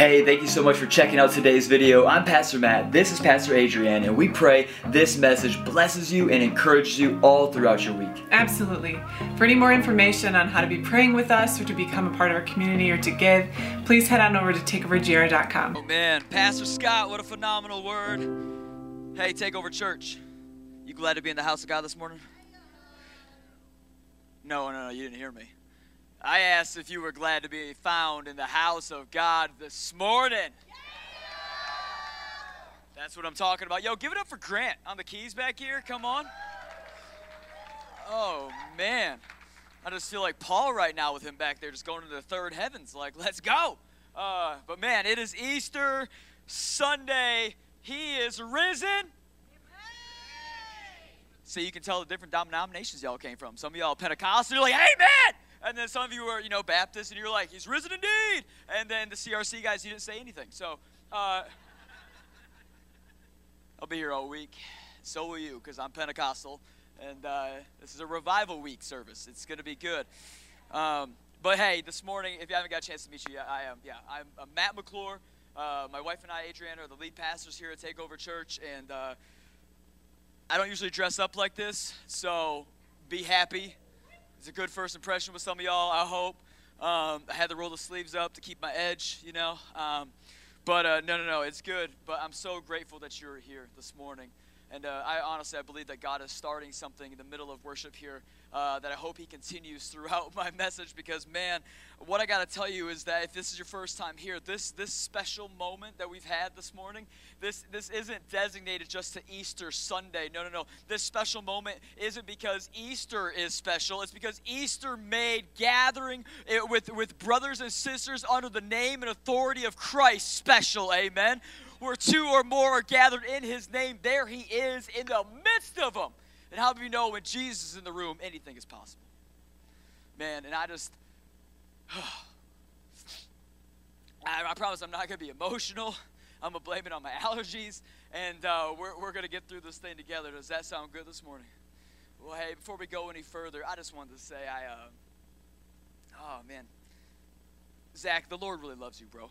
Hey, thank you so much for checking out today's video. I'm Pastor Matt, this is Pastor Adrienne, and we pray this message blesses you and encourages you all throughout your week. Absolutely. For any more information on how to be praying with us or to become a part of our community or to give, please head on over to takeovergr.com. Oh man, Pastor Scott, what a phenomenal word. Hey, Takeover Church, you glad to be in the house of God this morning? No, no, no, you didn't hear me. I asked if you were glad to be found in the house of God this morning. That's what I'm talking about. Yo, give it up for Grant on the keys back here. Come on. Oh, man. I just feel like Paul right now with him back there, just going to the third heavens. Like, let's go. Uh, but man, it is Easter Sunday. He is risen. So you can tell the different denominations y'all came from. Some of y'all Pentecostal, you're like, Amen. And then some of you were, you know, Baptist, and you're like, He's risen indeed. And then the CRC guys, you didn't say anything. So uh, I'll be here all week. So will you, because I'm Pentecostal. And uh, this is a revival week service. It's going to be good. Um, but hey, this morning, if you haven't got a chance to meet you, I am, yeah, I'm, I'm Matt McClure. Uh, my wife and I, Adrienne, are the lead pastors here at Takeover Church. And uh, I don't usually dress up like this, so be happy. It's a good first impression with some of y'all, I hope. Um, I had to roll the sleeves up to keep my edge, you know. Um, but uh, no, no, no, it's good. But I'm so grateful that you're here this morning. And uh, I honestly, I believe that God is starting something in the middle of worship here uh, that I hope He continues throughout my message. Because man, what I got to tell you is that if this is your first time here, this this special moment that we've had this morning, this this isn't designated just to Easter Sunday. No, no, no. This special moment isn't because Easter is special. It's because Easter made gathering with with brothers and sisters under the name and authority of Christ special. Amen where two or more are gathered in his name, there he is in the midst of them. And how do you know when Jesus is in the room, anything is possible? Man, and I just, I, I, promise I'm not going to be emotional. I'm going to blame it on my allergies, and uh, we're, we're going to get through this thing together. Does that sound good this morning? Well, hey, before we go any further, I just wanted to say, I, uh, oh man, Zach, the Lord really loves you, bro.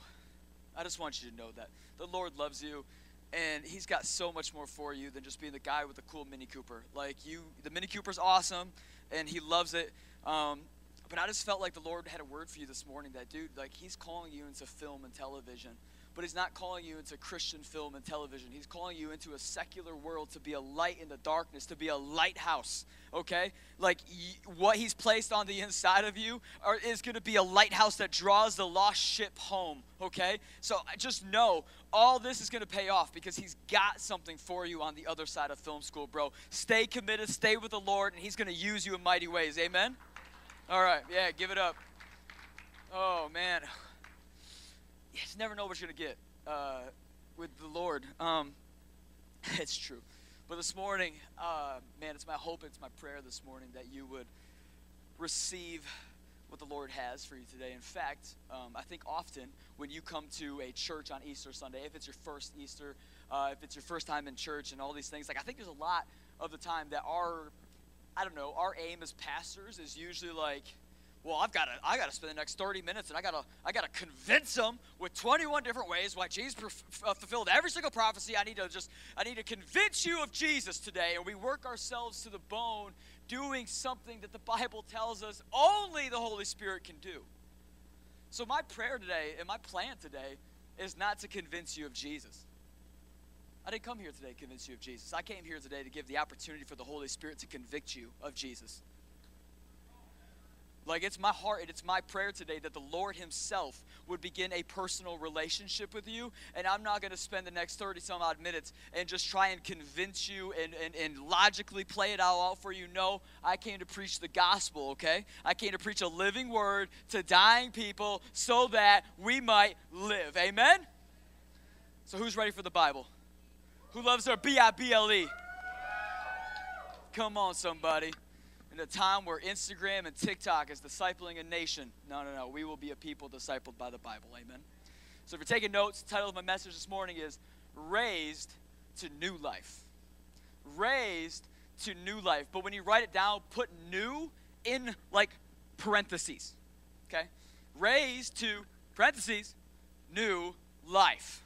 I just want you to know that the Lord loves you and he's got so much more for you than just being the guy with the cool Mini Cooper. Like you, the Mini Cooper's awesome, and he loves it. Um, but I just felt like the Lord had a word for you this morning. That dude, like he's calling you into film and television, but he's not calling you into Christian film and television. He's calling you into a secular world to be a light in the darkness, to be a lighthouse, okay? Like what he's placed on the inside of you are, is going to be a lighthouse that draws the lost ship home, okay? So just know all this is going to pay off because he's got something for you on the other side of film school, bro. Stay committed, stay with the Lord, and he's going to use you in mighty ways. Amen? All right, yeah, give it up. Oh, man you just never know what you're going to get uh, with the Lord. Um, it's true. But this morning, uh, man, it's my hope, it's my prayer this morning that you would receive what the Lord has for you today. In fact, um, I think often when you come to a church on Easter Sunday, if it's your first Easter, uh, if it's your first time in church and all these things, like I think there's a lot of the time that our, I don't know, our aim as pastors is usually like, well i've got to i got to spend the next 30 minutes and i got to i got to convince them with 21 different ways why jesus uh, fulfilled every single prophecy i need to just i need to convince you of jesus today and we work ourselves to the bone doing something that the bible tells us only the holy spirit can do so my prayer today and my plan today is not to convince you of jesus I didn't come here today to convince you of Jesus. I came here today to give the opportunity for the Holy Spirit to convict you of Jesus. Like it's my heart and it's my prayer today that the Lord Himself would begin a personal relationship with you. And I'm not going to spend the next 30 some odd minutes and just try and convince you and, and, and logically play it all out for you. No, I came to preach the gospel, okay? I came to preach a living word to dying people so that we might live. Amen? So who's ready for the Bible? Who loves their B I B L E? Come on, somebody in a time where Instagram and TikTok is discipling a nation. No, no, no. We will be a people discipled by the Bible. Amen. So if you're taking notes, the title of my message this morning is Raised to New Life. Raised to New Life. But when you write it down, put new in like parentheses. Okay? Raised to parentheses new life.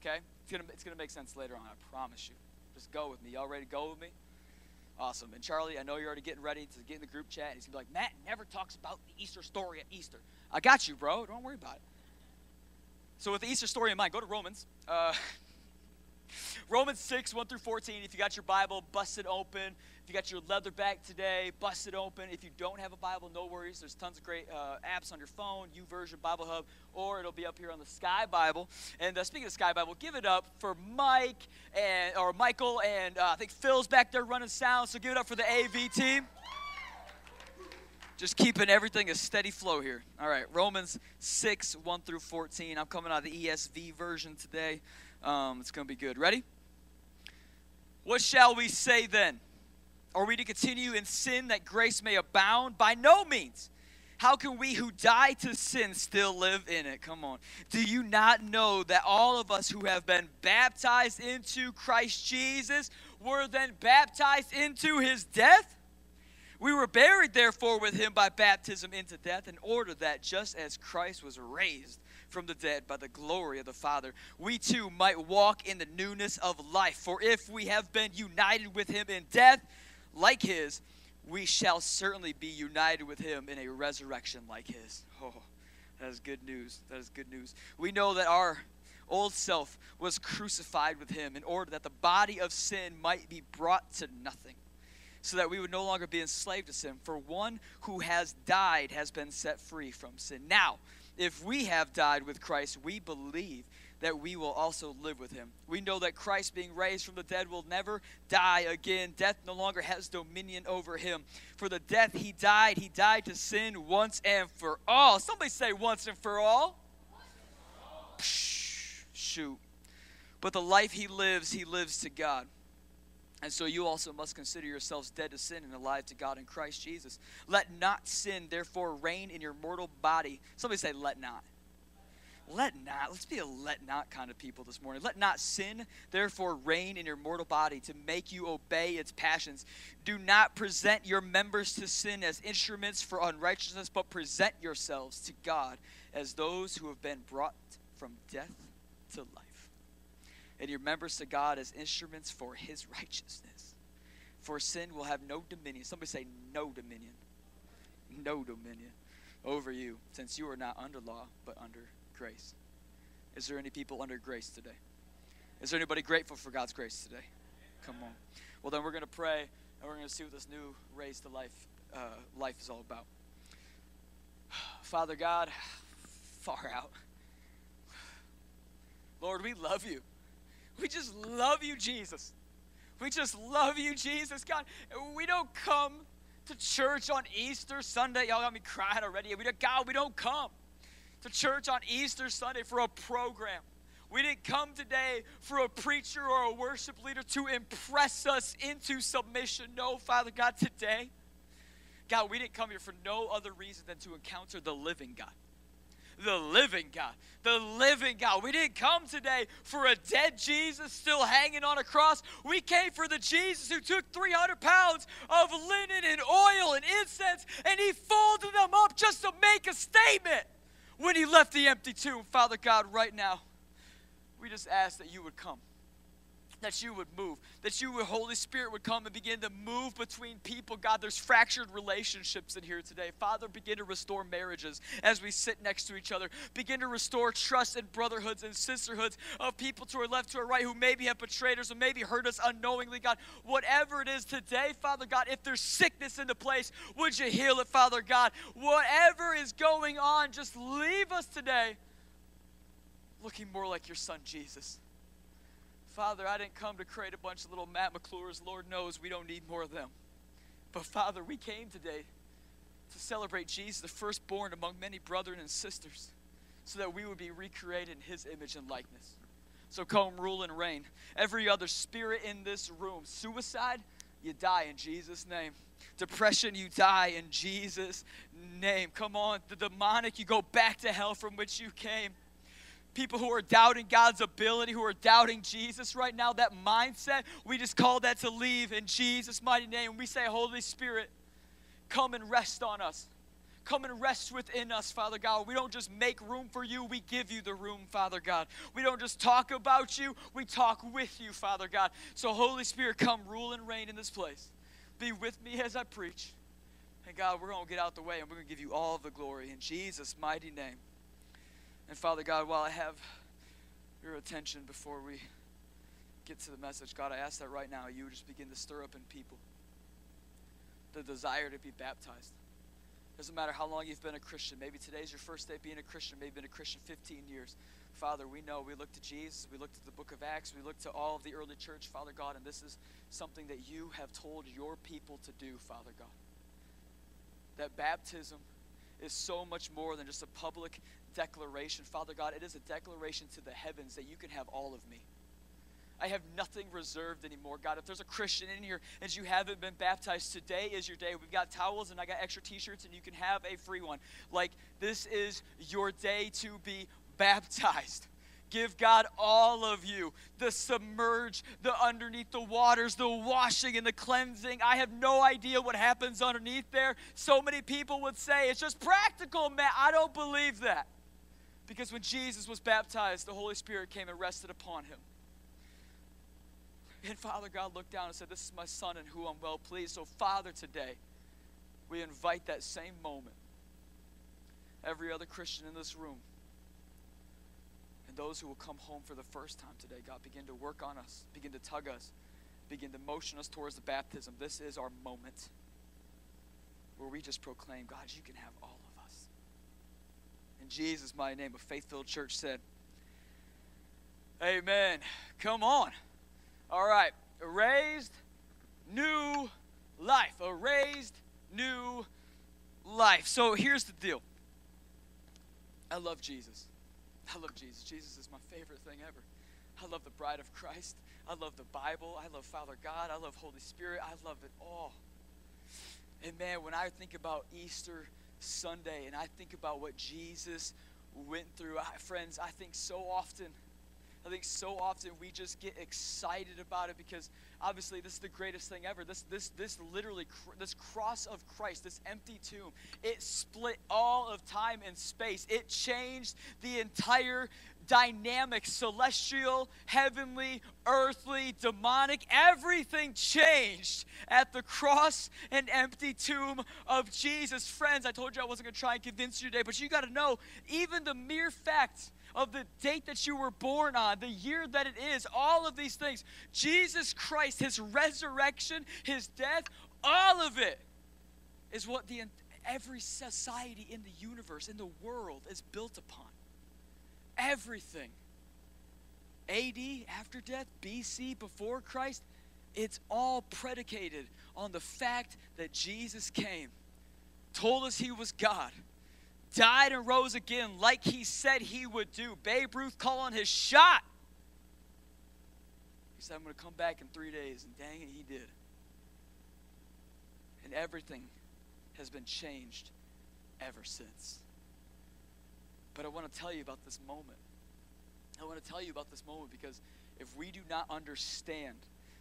Okay? It's to it's gonna make sense later on, I promise you. Just go with me. Y'all ready to go with me? Awesome. And Charlie, I know you're already getting ready to get in the group chat. He's going to be like, Matt never talks about the Easter story at Easter. I got you, bro. Don't worry about it. So, with the Easter story in mind, go to Romans. Uh, Romans 6, 1 through 14. If you got your Bible, bust it open. If you got your leather bag today, bust it open. If you don't have a Bible, no worries. There's tons of great uh, apps on your phone, YouVersion, Bible Hub, or it'll be up here on the Sky Bible. And uh, speaking of Sky Bible, give it up for Mike and or Michael and uh, I think Phil's back there running sound. So give it up for the AV team. Just keeping everything a steady flow here. All right, Romans 6, 1 through 14. I'm coming out of the ESV version today. Um, it's going to be good. Ready? What shall we say then? Are we to continue in sin that grace may abound? By no means. How can we who die to sin still live in it? Come on. Do you not know that all of us who have been baptized into Christ Jesus were then baptized into his death? We were buried, therefore, with him by baptism into death, in order that just as Christ was raised from the dead by the glory of the Father, we too might walk in the newness of life. For if we have been united with him in death like his, we shall certainly be united with him in a resurrection like his. Oh, that is good news. That is good news. We know that our old self was crucified with him in order that the body of sin might be brought to nothing so that we would no longer be enslaved to sin. For one who has died has been set free from sin. Now, if we have died with Christ, we believe that we will also live with him. We know that Christ, being raised from the dead, will never die again. Death no longer has dominion over him. For the death he died, he died to sin once and for all. Somebody say, once and for all. Psh, shoot. But the life he lives, he lives to God. And so you also must consider yourselves dead to sin and alive to God in Christ Jesus. Let not sin, therefore, reign in your mortal body. Somebody say, let not. Let not. Let's be a let not kind of people this morning. Let not sin, therefore, reign in your mortal body to make you obey its passions. Do not present your members to sin as instruments for unrighteousness, but present yourselves to God as those who have been brought from death to life and your members to God as instruments for his righteousness. For sin will have no dominion. Somebody say, no dominion. No dominion over you, since you are not under law, but under grace. Is there any people under grace today? Is there anybody grateful for God's grace today? Come on. Well, then we're going to pray, and we're going to see what this new raised to life uh, life is all about. Father God, far out. Lord, we love you. We just love you, Jesus. We just love you, Jesus. God, we don't come to church on Easter Sunday. Y'all got me crying already. We don't, God, we don't come to church on Easter Sunday for a program. We didn't come today for a preacher or a worship leader to impress us into submission. No, Father God, today, God, we didn't come here for no other reason than to encounter the living God the living God. The living God. We didn't come today for a dead Jesus still hanging on a cross. We came for the Jesus who took 300 pounds of linen and oil and incense and he folded them up just to make a statement when he left the empty tomb. Father God, right now, we just ask that you would come that you would move, that you, would, Holy Spirit, would come and begin to move between people. God, there's fractured relationships in here today. Father, begin to restore marriages as we sit next to each other. Begin to restore trust and brotherhoods and sisterhoods of people to our left, to our right, who maybe have betrayed us or maybe hurt us unknowingly, God. Whatever it is today, Father God, if there's sickness in the place, would you heal it, Father God? Whatever is going on, just leave us today looking more like your son, Jesus. Father, I didn't come to create a bunch of little Matt McClures. Lord knows we don't need more of them. But Father, we came today to celebrate Jesus, the firstborn among many brethren and sisters, so that we would be recreated in his image and likeness. So come rule and reign. Every other spirit in this room, suicide, you die in Jesus' name. Depression, you die in Jesus' name. Come on, the demonic, you go back to hell from which you came people who are doubting God's ability, who are doubting Jesus right now, that mindset, we just call that to leave in Jesus' mighty name. We say, Holy Spirit, come and rest on us. come and rest within us, Father God. We don't just make room for you, we give you the room, Father God. We don't just talk about you, we talk with you, Father God. So, Holy Spirit, come rule and reign in this place. Be with me as I preach. And God, we're going to get out the way and we're going to give you all the glory in Jesus' mighty name. And Father God, while I have your attention before we get to the message, God, I ask that right now you would just begin to stir up in people the desire to be baptized. Doesn't matter how long you've been a Christian. Maybe today's your first day being a Christian. Maybe been a Christian 15 years. Father, we know we look to Jesus, we look to the book of Acts, we look to all of the early church, Father God, and this is something that you have told your people to do, Father God. That baptism is so much more than just a public declaration. Father God, it is a declaration to the heavens that you can have all of me. I have nothing reserved anymore. God, if there's a Christian in here and you haven't been baptized, today is your day. We've got towels and I got extra t shirts and you can have a free one. Like, this is your day to be baptized. Give God all of you the submerge, the underneath the waters, the washing and the cleansing. I have no idea what happens underneath there. So many people would say it's just practical, man. I don't believe that. Because when Jesus was baptized, the Holy Spirit came and rested upon him. And Father God looked down and said, This is my son in whom I'm well pleased. So, Father, today, we invite that same moment. Every other Christian in this room those who will come home for the first time today, God, begin to work on us, begin to tug us, begin to motion us towards the baptism. This is our moment where we just proclaim, God, you can have all of us. In Jesus' mighty name, a faith filled church said, Amen. Come on. All right. A raised new life. A raised new life. So here's the deal. I love Jesus. I love Jesus. Jesus is my favorite thing ever. I love the bride of Christ. I love the Bible. I love Father God. I love Holy Spirit. I love it all. And man, when I think about Easter Sunday and I think about what Jesus went through, I, friends, I think so often I think so often we just get excited about it because obviously this is the greatest thing ever. This this this literally this cross of Christ, this empty tomb, it split all of time and space. It changed the entire dynamic, celestial, heavenly, earthly, demonic, everything changed at the cross and empty tomb of Jesus. Friends, I told you I wasn't going to try and convince you today, but you got to know even the mere fact of the date that you were born on, the year that it is, all of these things. Jesus Christ, his resurrection, his death, all of it is what the every society in the universe, in the world is built upon. Everything. AD, after death, BC, before Christ, it's all predicated on the fact that Jesus came, told us he was God, died and rose again like he said he would do. Babe Ruth calling his shot. He said, I'm going to come back in three days. And dang it, he did. And everything has been changed ever since. But I want to tell you about this moment. I want to tell you about this moment because if we do not understand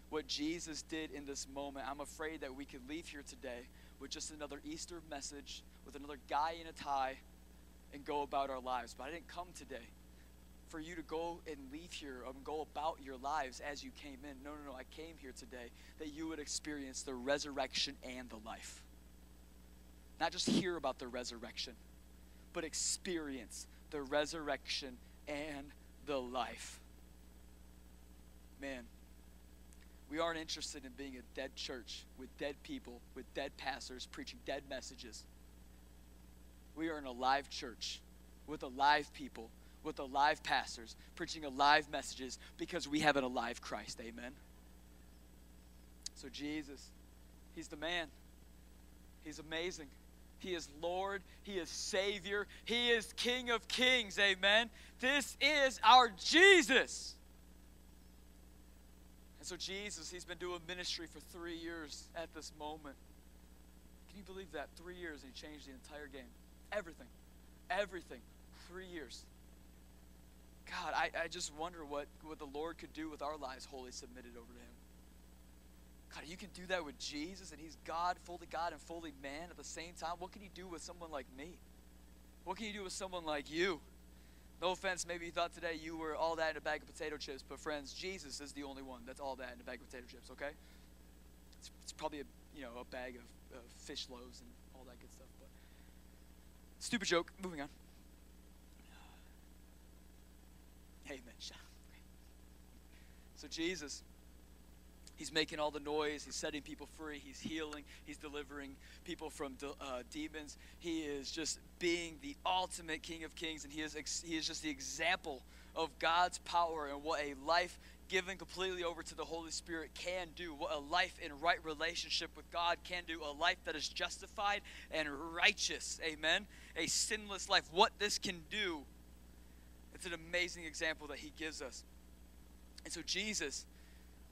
what Jesus did in this moment, I'm afraid that we could leave here today with just another Easter message, with another guy in a tie, and go about our lives. But I didn't come today for you to go and leave here and go about your lives as you came in. No, no, no. I came here today that you would experience the resurrection and the life. Not just hear about the resurrection, but experience the resurrection and the life. Man, we aren't interested in being a dead church with dead people, with dead pastors preaching dead messages. We are an alive church with alive people, with alive pastors preaching alive messages because we have an alive Christ. Amen. So, Jesus, He's the man. He's amazing. He is Lord. He is Savior. He is King of Kings. Amen. This is our Jesus. And so, Jesus, He's been doing ministry for three years at this moment. Can you believe that? Three years and He changed the entire game. Everything. Everything. Three years. God, I, I just wonder what, what the Lord could do with our lives wholly submitted over to Him. God, you can do that with Jesus, and He's God, fully God and fully man at the same time. What can you do with someone like me? What can you do with someone like you? No offense, maybe you thought today you were all that in a bag of potato chips, but friends, Jesus is the only one that's all that in a bag of potato chips, okay? It's, it's probably a, you know, a bag of, of fish loaves and all that good stuff, but stupid joke. Moving on. Amen. So Jesus, He's making all the noise. He's setting people free. He's healing. He's delivering people from de- uh, demons. He is just being the ultimate King of Kings, and he is ex- he is just the example of God's power and what a life given completely over to the Holy Spirit can do. What a life in right relationship with God can do. A life that is justified and righteous. Amen. A sinless life. What this can do. It's an amazing example that He gives us. And so Jesus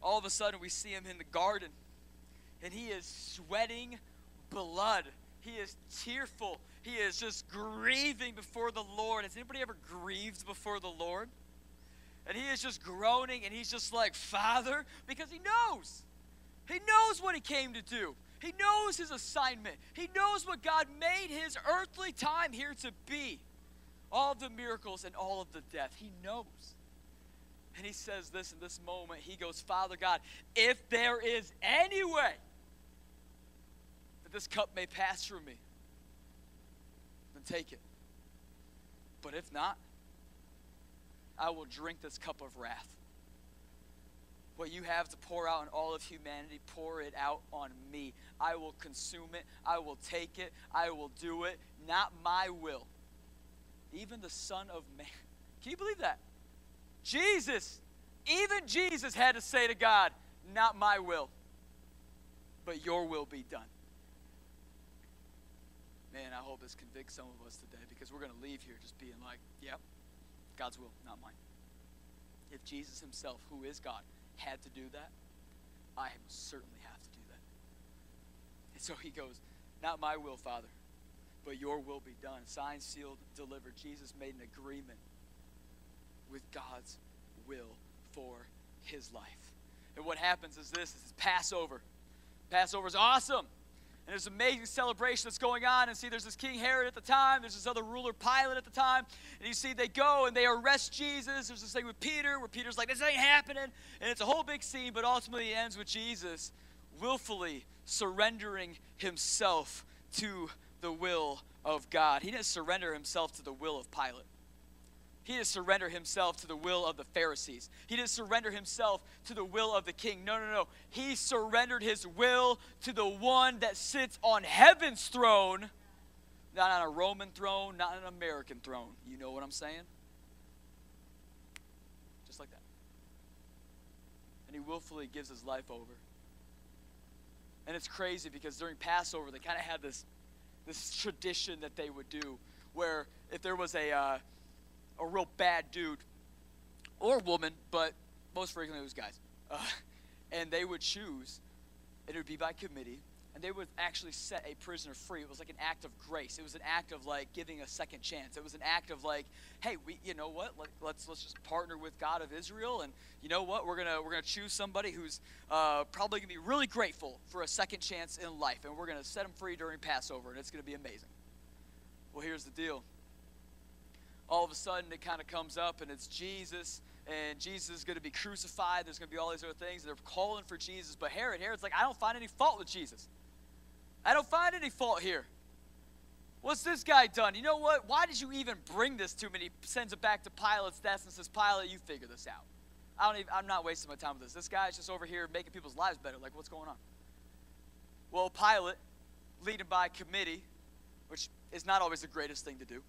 all of a sudden we see him in the garden and he is sweating blood. He is tearful. He is just grieving before the Lord. Has anybody ever grieved before the Lord? And he is just groaning and he's just like, Father, because he knows. He knows what he came to do. He knows his assignment. He knows what God made his earthly time here to be. All of the miracles and all of the death. He knows. And he says this in this moment. He goes, Father God, if there is any way that this cup may pass through me, then take it. But if not, I will drink this cup of wrath. What you have to pour out on all of humanity, pour it out on me. I will consume it. I will take it. I will do it. Not my will. Even the Son of Man. Can you believe that? Jesus, even Jesus had to say to God, Not my will, but your will be done. Man, I hope this convicts some of us today because we're going to leave here just being like, Yep, God's will, not mine. If Jesus himself, who is God, had to do that, I certainly have to do that. And so he goes, Not my will, Father, but your will be done. Signed, sealed, delivered. Jesus made an agreement with God's will for his life. And what happens is this this is Passover. Passover is awesome. And there's an amazing celebration that's going on. And see, there's this King Herod at the time. There's this other ruler, Pilate, at the time. And you see, they go and they arrest Jesus. There's this thing with Peter where Peter's like, this ain't happening. And it's a whole big scene, but ultimately it ends with Jesus willfully surrendering himself to the will of God. He didn't surrender himself to the will of Pilate. He didn't surrender himself to the will of the Pharisees. He didn't surrender himself to the will of the king. No, no, no. He surrendered his will to the one that sits on heaven's throne, not on a Roman throne, not an American throne. You know what I'm saying? Just like that. And he willfully gives his life over. And it's crazy because during Passover, they kind of had this, this tradition that they would do where if there was a. Uh, a real bad dude or woman, but most frequently it was guys. Uh, and they would choose, and it would be by committee, and they would actually set a prisoner free. It was like an act of grace. It was an act of like giving a second chance. It was an act of like, hey, we, you know what? Like, let's let's just partner with God of Israel, and you know what? We're gonna we're gonna choose somebody who's uh, probably gonna be really grateful for a second chance in life, and we're gonna set them free during Passover, and it's gonna be amazing. Well, here's the deal all of a sudden it kind of comes up and it's Jesus and Jesus is going to be crucified. There's going to be all these other things. They're calling for Jesus. But Herod, Herod's like, I don't find any fault with Jesus. I don't find any fault here. What's this guy done? You know what? Why did you even bring this to me? And he sends it back to Pilate's desk and says, Pilate, you figure this out. I don't even, I'm not wasting my time with this. This guy's just over here making people's lives better. Like, what's going on? Well, Pilate, leading by committee, which is not always the greatest thing to do,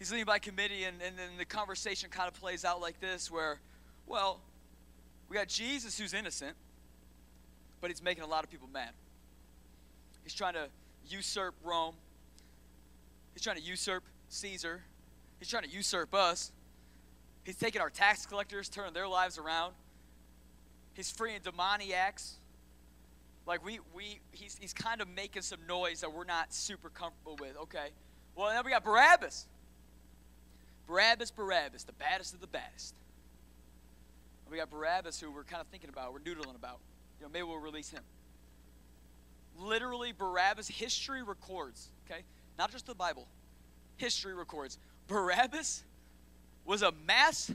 he's leading by committee, and, and then the conversation kind of plays out like this where, well, we got Jesus who's innocent, but he's making a lot of people mad. He's trying to usurp Rome, he's trying to usurp Caesar, he's trying to usurp us. He's taking our tax collectors, turning their lives around. He's freeing demoniacs. Like we, we he's, he's kind of making some noise that we're not super comfortable with. Okay. Well, then we got Barabbas. Barabbas, Barabbas, the baddest of the baddest. We got Barabbas, who we're kind of thinking about, we're noodling about. You know, maybe we'll release him. Literally, Barabbas, history records, okay? Not just the Bible, history records. Barabbas was a mass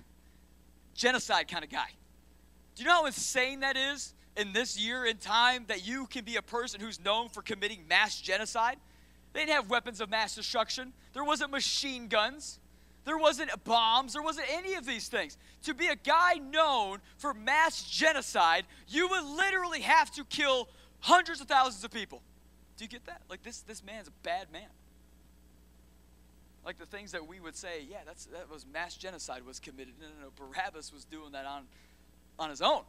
genocide kind of guy. Do you know how insane that is in this year and time that you can be a person who's known for committing mass genocide? They didn't have weapons of mass destruction, there wasn't machine guns. There wasn't bombs. There wasn't any of these things. To be a guy known for mass genocide, you would literally have to kill hundreds of thousands of people. Do you get that? Like this, this man's a bad man. Like the things that we would say, yeah, that's that was mass genocide was committed. No, no, no. Barabbas was doing that on, on his own.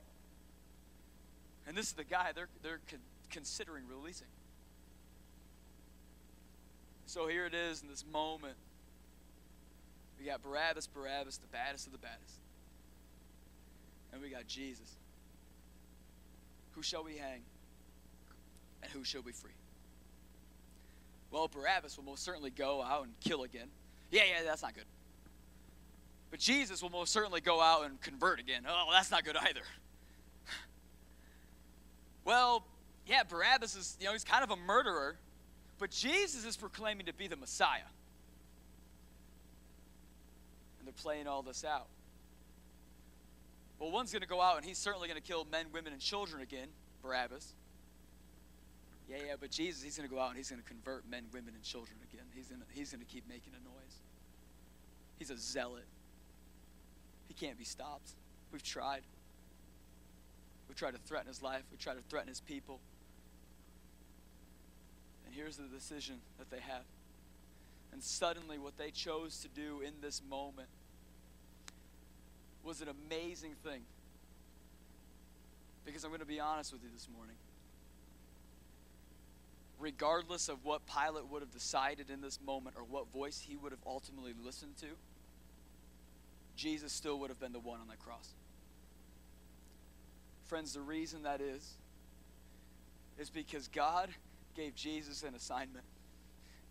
And this is the guy they're they're con- considering releasing. So here it is in this moment. We got Barabbas, Barabbas, the baddest of the baddest. And we got Jesus. Who shall we hang? And who shall we free? Well, Barabbas will most certainly go out and kill again. Yeah, yeah, that's not good. But Jesus will most certainly go out and convert again. Oh, that's not good either. Well, yeah, Barabbas is, you know, he's kind of a murderer, but Jesus is proclaiming to be the Messiah. And they're playing all this out. Well, one's going to go out and he's certainly going to kill men, women, and children again, Barabbas. Yeah, yeah, but Jesus, he's going to go out and he's going to convert men, women, and children again. He's going to, he's to keep making a noise. He's a zealot. He can't be stopped. We've tried. We've tried to threaten his life. We've tried to threaten his people. And here's the decision that they have. And suddenly, what they chose to do in this moment was an amazing thing. Because I'm going to be honest with you this morning. Regardless of what Pilate would have decided in this moment or what voice he would have ultimately listened to, Jesus still would have been the one on the cross. Friends, the reason that is, is because God gave Jesus an assignment.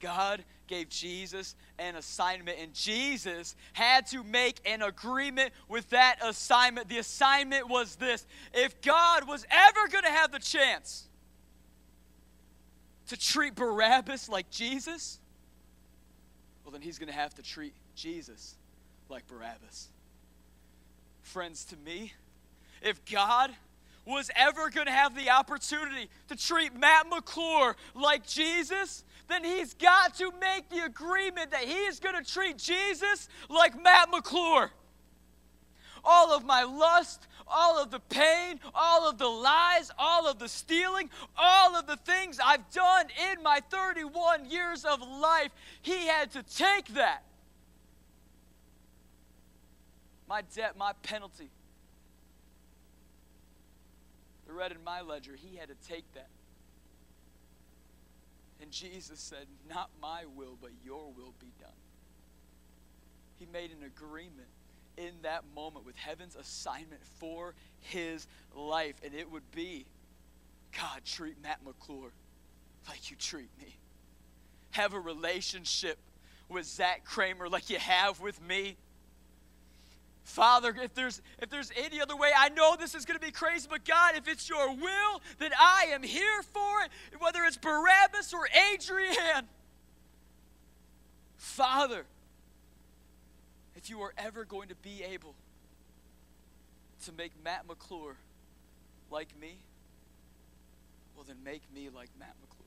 God gave Jesus an assignment, and Jesus had to make an agreement with that assignment. The assignment was this if God was ever going to have the chance to treat Barabbas like Jesus, well, then he's going to have to treat Jesus like Barabbas. Friends, to me, if God was ever going to have the opportunity to treat Matt McClure like Jesus, then he's got to make the agreement that he is going to treat Jesus like Matt McClure. All of my lust, all of the pain, all of the lies, all of the stealing, all of the things I've done in my 31 years of life, he had to take that. My debt, my penalty, the red in my ledger, he had to take that. And Jesus said, Not my will, but your will be done. He made an agreement in that moment with heaven's assignment for his life. And it would be God, treat Matt McClure like you treat me. Have a relationship with Zach Kramer like you have with me. Father, if there's if there's any other way, I know this is going to be crazy, but God, if it's your will, then I am here for it, whether it's Barabbas or Adrian. Father, if you are ever going to be able to make Matt McClure like me, well then make me like Matt McClure.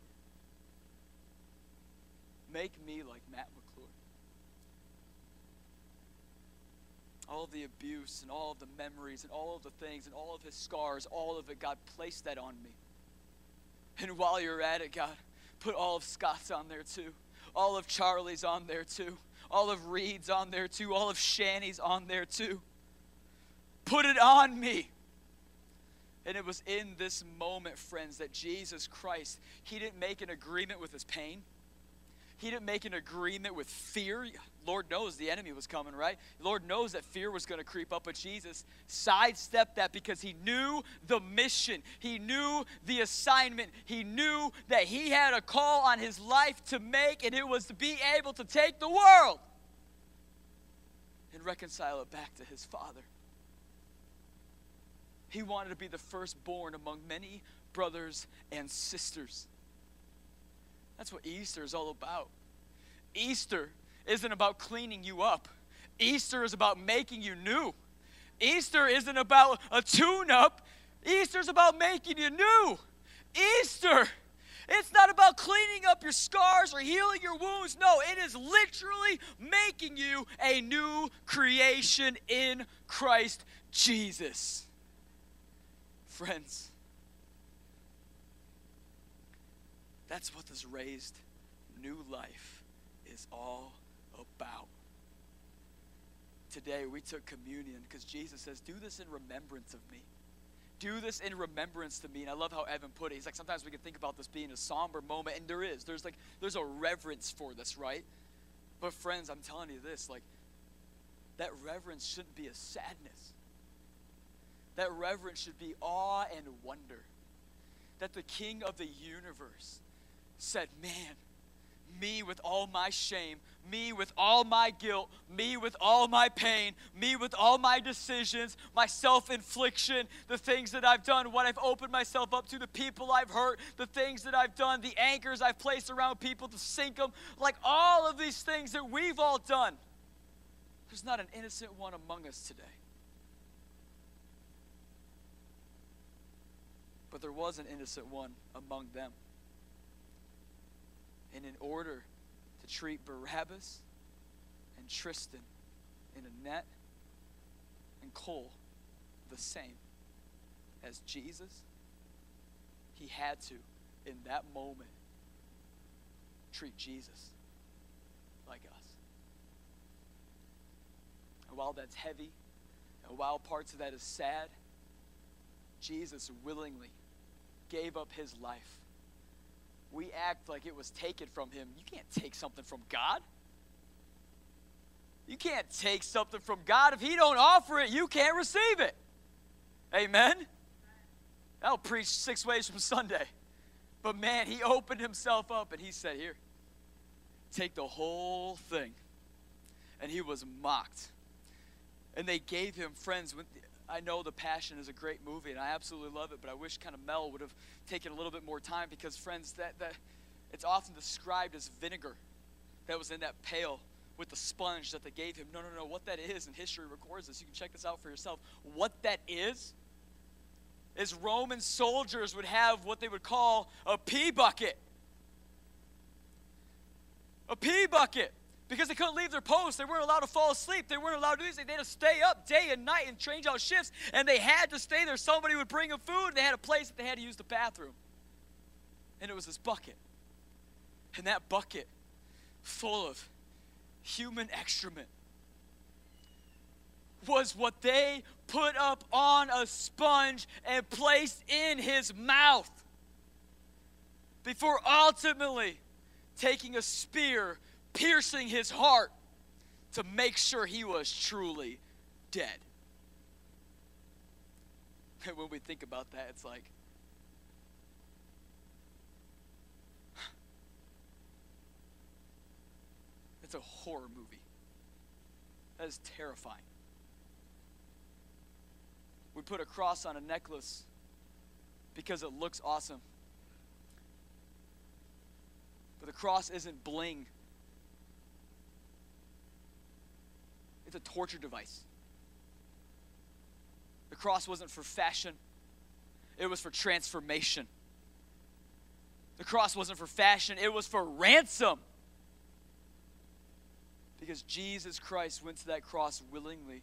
Make me like Matt McClure. All of the abuse and all of the memories and all of the things and all of his scars, all of it, God, place that on me. And while you're at it, God, put all of Scott's on there too. All of Charlie's on there too. All of Reed's on there too. All of Shanny's on there too. Put it on me. And it was in this moment, friends, that Jesus Christ, He didn't make an agreement with His pain. He didn't make an agreement with fear. Lord knows the enemy was coming, right? Lord knows that fear was going to creep up, but Jesus sidestepped that because he knew the mission. He knew the assignment. He knew that he had a call on his life to make, and it was to be able to take the world and reconcile it back to his Father. He wanted to be the firstborn among many brothers and sisters. That's what Easter is all about. Easter isn't about cleaning you up, Easter is about making you new. Easter isn't about a tune up, Easter's about making you new. Easter, it's not about cleaning up your scars or healing your wounds. No, it is literally making you a new creation in Christ Jesus. Friends, that's what this raised new life is all about. Today we took communion because Jesus says, Do this in remembrance of me. Do this in remembrance to me. And I love how Evan put it. He's like, sometimes we can think about this being a somber moment, and there is. There's like there's a reverence for this, right? But friends, I'm telling you this, like that reverence shouldn't be a sadness. That reverence should be awe and wonder. That the King of the universe said, Man, me with all my shame, me with all my guilt, me with all my pain, me with all my decisions, my self infliction, the things that I've done, what I've opened myself up to, the people I've hurt, the things that I've done, the anchors I've placed around people to sink them, like all of these things that we've all done. There's not an innocent one among us today. But there was an innocent one among them. And in order to treat Barabbas and Tristan and Annette and Cole the same as Jesus, he had to, in that moment, treat Jesus like us. And while that's heavy, and while parts of that is sad, Jesus willingly gave up his life we act like it was taken from him. You can't take something from God. You can't take something from God. If he don't offer it, you can't receive it. Amen? I'll preach six ways from Sunday. But man, he opened himself up and he said, Here, take the whole thing. And he was mocked. And they gave him friends. With, I know The Passion is a great movie, and I absolutely love it, but I wish kind of Mel would have taken a little bit more time because, friends, that, that it's often described as vinegar that was in that pail with the sponge that they gave him. No, no, no. What that is, and history records this, you can check this out for yourself. What that is, is Roman soldiers would have what they would call a pee bucket. A pee bucket because they couldn't leave their post. They weren't allowed to fall asleep. They weren't allowed to do anything. They had to stay up day and night and change out shifts, and they had to stay there. Somebody would bring them food, they had a place that they had to use the bathroom. And it was this bucket. And that bucket, full of human excrement, was what they put up on a sponge and placed in his mouth before ultimately taking a spear piercing his heart to make sure he was truly dead. And when we think about that, it's like, it's a horror movie. That is terrifying. We put a cross on a necklace because it looks awesome. But the cross isn't bling It's a torture device. The cross wasn't for fashion, it was for transformation. The cross wasn't for fashion, it was for ransom. Because Jesus Christ went to that cross willingly.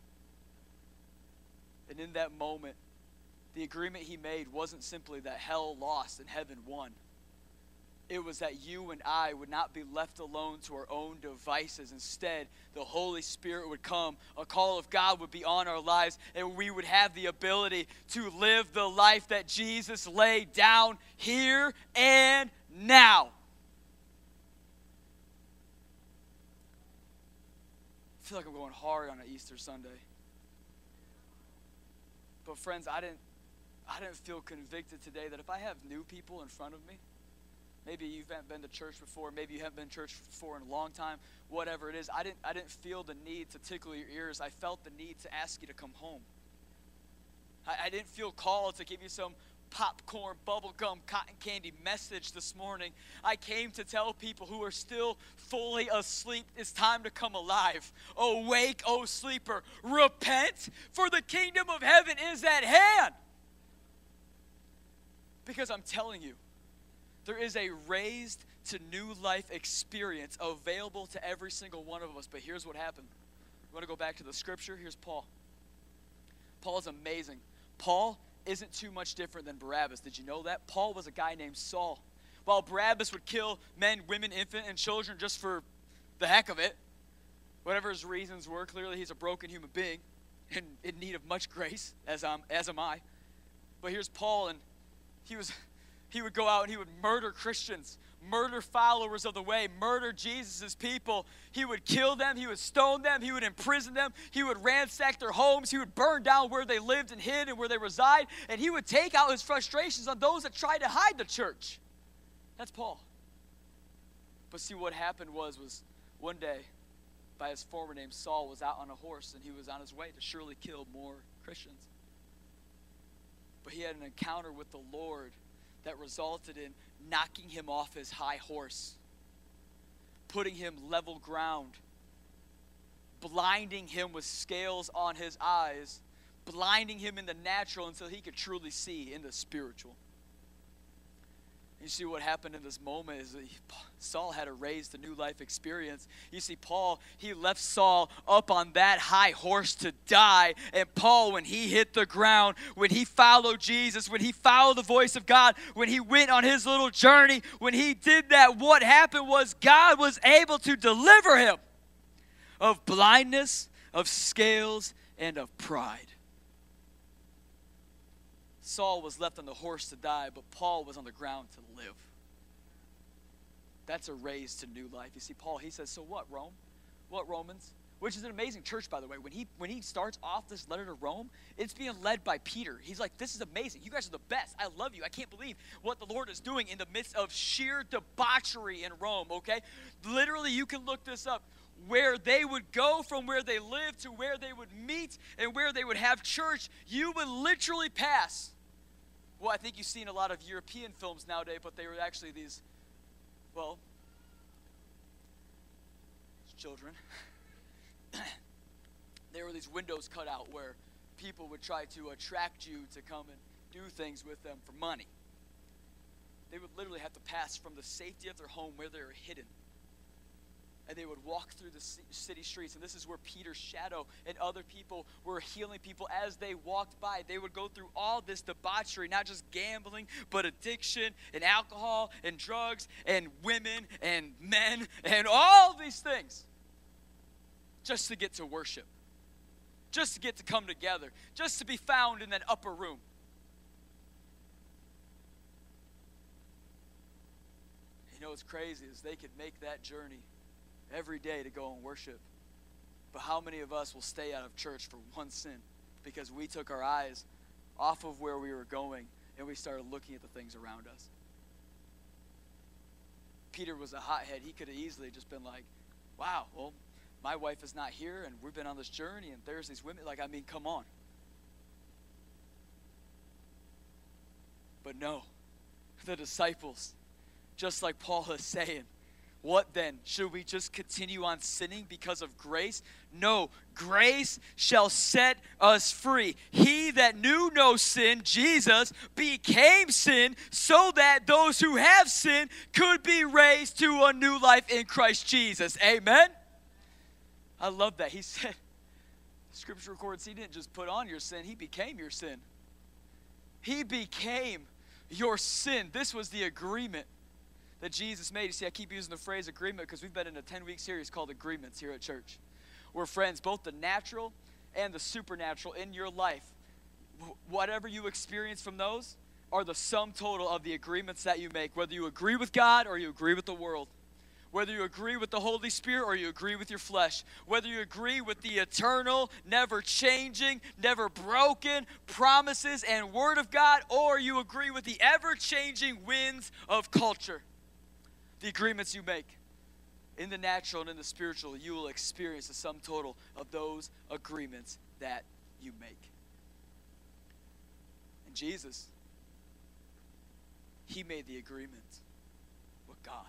And in that moment, the agreement he made wasn't simply that hell lost and heaven won it was that you and I would not be left alone to our own devices. Instead, the Holy Spirit would come, a call of God would be on our lives, and we would have the ability to live the life that Jesus laid down here and now. I feel like I'm going hard on an Easter Sunday. But friends, I didn't I didn't feel convicted today that if I have new people in front of me, Maybe you haven't been to church before. Maybe you haven't been to church before in a long time. Whatever it is, I didn't, I didn't feel the need to tickle your ears. I felt the need to ask you to come home. I, I didn't feel called to give you some popcorn, bubblegum, cotton candy message this morning. I came to tell people who are still fully asleep it's time to come alive. Awake, O sleeper. Repent, for the kingdom of heaven is at hand. Because I'm telling you, there is a raised to new life experience available to every single one of us. But here's what happened. You want to go back to the scripture? Here's Paul. Paul is amazing. Paul isn't too much different than Barabbas. Did you know that? Paul was a guy named Saul. While Barabbas would kill men, women, infant, and children just for the heck of it, whatever his reasons were, clearly he's a broken human being and in need of much grace, as, I'm, as am I. But here's Paul, and he was he would go out and he would murder Christians, murder followers of the way, murder Jesus' people. He would kill them, he would stone them, he would imprison them, he would ransack their homes, he would burn down where they lived and hid and where they reside, and he would take out his frustrations on those that tried to hide the church. That's Paul. But see what happened was was one day by his former name Saul was out on a horse and he was on his way to surely kill more Christians. But he had an encounter with the Lord that resulted in knocking him off his high horse, putting him level ground, blinding him with scales on his eyes, blinding him in the natural until he could truly see in the spiritual. You see what happened in this moment is Saul had a raised a new life experience. You see, Paul, he left Saul up on that high horse to die. And Paul, when he hit the ground, when he followed Jesus, when he followed the voice of God, when he went on his little journey, when he did that, what happened was God was able to deliver him of blindness, of scales, and of pride. Saul was left on the horse to die, but Paul was on the ground to live. That's a raise to new life. You see, Paul, he says, So what, Rome? What, Romans? Which is an amazing church, by the way. When he when he starts off this letter to Rome, it's being led by Peter. He's like, This is amazing. You guys are the best. I love you. I can't believe what the Lord is doing in the midst of sheer debauchery in Rome, okay? Literally, you can look this up where they would go from where they lived to where they would meet and where they would have church, you would literally pass well, I think you've seen a lot of European films nowadays, but they were actually these, well, children. there were these windows cut out where people would try to attract you to come and do things with them for money. They would literally have to pass from the safety of their home where they were hidden and they would walk through the city streets. And this is where Peter's shadow and other people were healing people as they walked by. They would go through all this debauchery, not just gambling, but addiction and alcohol and drugs and women and men and all these things just to get to worship, just to get to come together, just to be found in that upper room. You know what's crazy is they could make that journey every day to go and worship. But how many of us will stay out of church for one sin because we took our eyes off of where we were going and we started looking at the things around us? Peter was a hothead. He could have easily just been like, wow, well, my wife is not here and we've been on this journey and there's these women. Like, I mean, come on. But no, the disciples, just like Paul is saying, what then? Should we just continue on sinning because of grace? No, grace shall set us free. He that knew no sin, Jesus, became sin so that those who have sinned could be raised to a new life in Christ Jesus. Amen? I love that. He said, Scripture records, He didn't just put on your sin, He became your sin. He became your sin. This was the agreement that Jesus made. You see, I keep using the phrase agreement because we've been in a 10 week series called Agreements here at church. We're friends, both the natural and the supernatural in your life. Whatever you experience from those are the sum total of the agreements that you make, whether you agree with God or you agree with the world. Whether you agree with the Holy Spirit or you agree with your flesh, whether you agree with the eternal, never changing, never broken promises and Word of God, or you agree with the ever changing winds of culture the agreements you make in the natural and in the spiritual, you will experience the sum total of those agreements that you make. And Jesus, he made the agreement with God,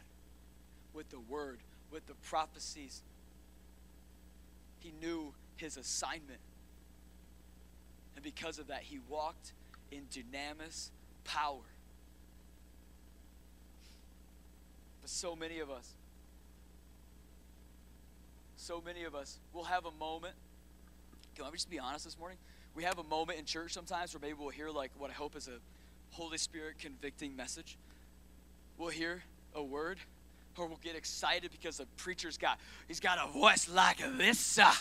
with the word, with the prophecies. He knew his assignment. And because of that, he walked in dunamis power. But so many of us, so many of us will have a moment. Can I just be honest this morning? We have a moment in church sometimes where maybe we'll hear like what I hope is a Holy Spirit convicting message. We'll hear a word, or we'll get excited because the preacher's got he's got a voice like this. Uh,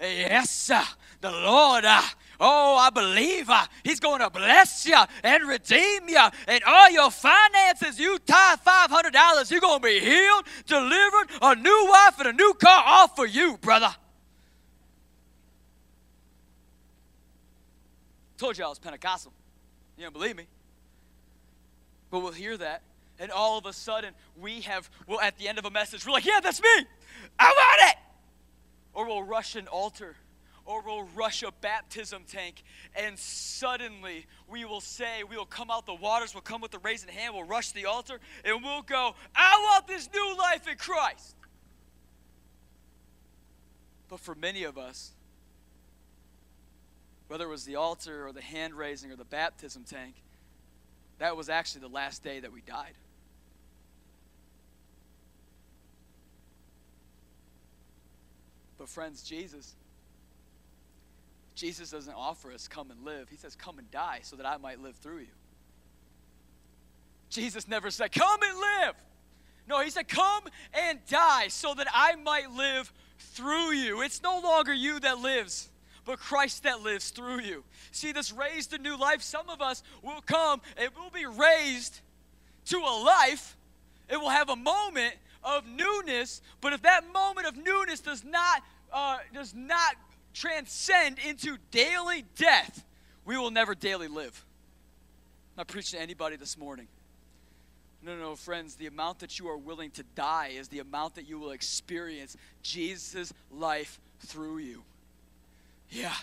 Yes, uh, the Lord, uh, oh, I believe uh, He's going to bless you and redeem you. And all your finances, you tie $500, you're going to be healed, delivered, a new wife, and a new car, all for you, brother. Told you I was Pentecostal. You don't believe me. But we'll hear that, and all of a sudden, we have, well, at the end of a message, we're like, yeah, that's me. I want it or we'll rush an altar, or we'll rush a baptism tank, and suddenly we will say, we will come out the waters, we'll come with the raising hand, we'll rush the altar, and we'll go, I want this new life in Christ. But for many of us, whether it was the altar or the hand raising or the baptism tank, that was actually the last day that we died. But, friends, Jesus, Jesus doesn't offer us come and live. He says, come and die so that I might live through you. Jesus never said, come and live. No, he said, come and die so that I might live through you. It's no longer you that lives, but Christ that lives through you. See, this raised to new life, some of us will come and will be raised to a life. It will have a moment of newness, but if that moment of newness does not uh, does not transcend into daily death, we will never daily live. I'm not preaching to anybody this morning. No, no, friends, the amount that you are willing to die is the amount that you will experience Jesus' life through you. Yeah.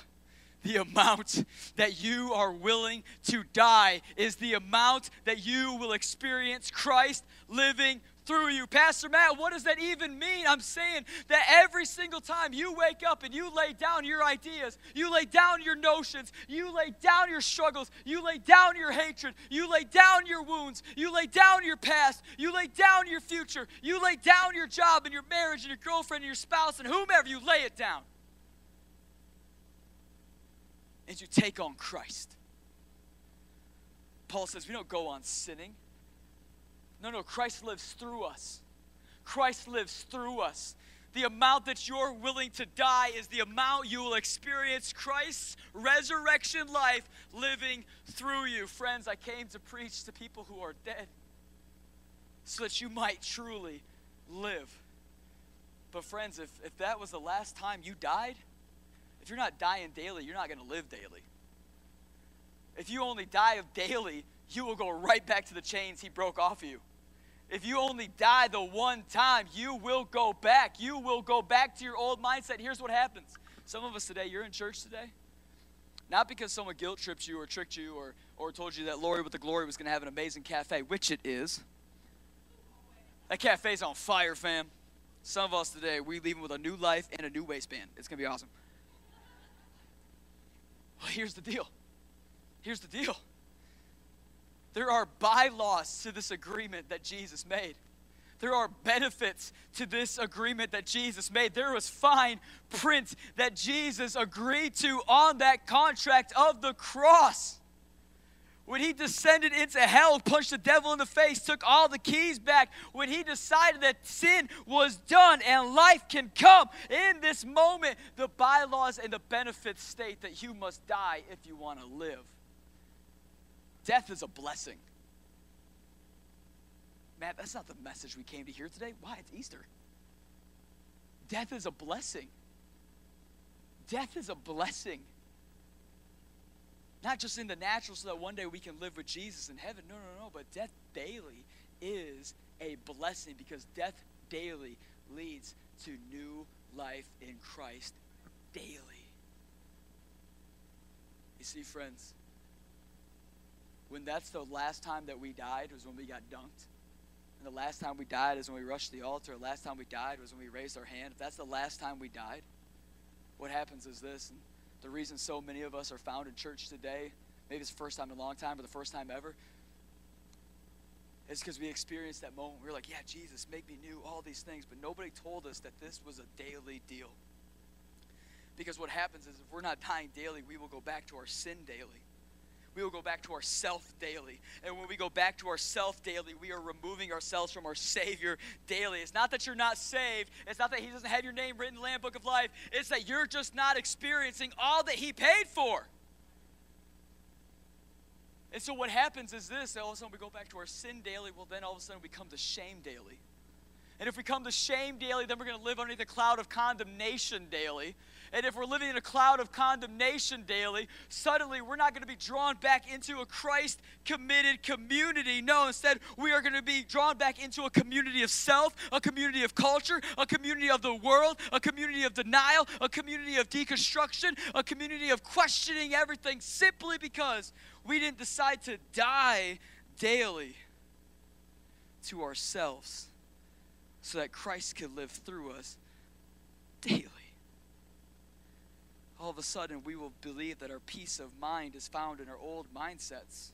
The amount that you are willing to die is the amount that you will experience Christ living through you. Pastor Matt, what does that even mean? I'm saying that every single time you wake up and you lay down your ideas, you lay down your notions, you lay down your struggles, you lay down your hatred, you lay down your wounds, you lay down your past, you lay down your future, you lay down your job and your marriage and your girlfriend and your spouse and whomever, you lay it down. And you take on Christ. Paul says we don't go on sinning. No, no, Christ lives through us. Christ lives through us. The amount that you're willing to die is the amount you will experience Christ's resurrection life living through you. Friends, I came to preach to people who are dead so that you might truly live. But, friends, if, if that was the last time you died, if you're not dying daily, you're not going to live daily. If you only die of daily, you will go right back to the chains he broke off of you. If you only die the one time, you will go back. You will go back to your old mindset. Here's what happens. Some of us today, you're in church today, not because someone guilt tripped you or tricked you or, or told you that Lori with the Glory was going to have an amazing cafe, which it is. That cafe's on fire, fam. Some of us today, we leaving with a new life and a new waistband. It's going to be awesome. Well, here's the deal. Here's the deal. There are bylaws to this agreement that Jesus made. There are benefits to this agreement that Jesus made. There was fine print that Jesus agreed to on that contract of the cross. When he descended into hell, punched the devil in the face, took all the keys back, when he decided that sin was done and life can come, in this moment, the bylaws and the benefits state that you must die if you want to live. Death is a blessing. Matt, that's not the message we came to hear today. Why? It's Easter. Death is a blessing. Death is a blessing. Not just in the natural, so that one day we can live with Jesus in heaven. No, no, no. But death daily is a blessing because death daily leads to new life in Christ daily. You see, friends, when that's the last time that we died was when we got dunked, and the last time we died is when we rushed the altar, the last time we died was when we raised our hand, if that's the last time we died, what happens is this, and the reason so many of us are found in church today, maybe it's the first time in a long time or the first time ever, is because we experienced that moment. We were like, yeah, Jesus, make me new, all these things. But nobody told us that this was a daily deal. Because what happens is if we're not dying daily, we will go back to our sin daily. We will go back to our self daily. And when we go back to our self daily, we are removing ourselves from our Savior daily. It's not that you're not saved. It's not that He doesn't have your name written in the Lamb Book of Life. It's that you're just not experiencing all that He paid for. And so what happens is this all of a sudden we go back to our sin daily, well, then all of a sudden we come to shame daily. And if we come to shame daily, then we're going to live under the cloud of condemnation daily. And if we're living in a cloud of condemnation daily, suddenly we're not going to be drawn back into a Christ committed community. No, instead, we are going to be drawn back into a community of self, a community of culture, a community of the world, a community of denial, a community of deconstruction, a community of questioning everything simply because we didn't decide to die daily to ourselves so that Christ could live through us daily all of a sudden we will believe that our peace of mind is found in our old mindsets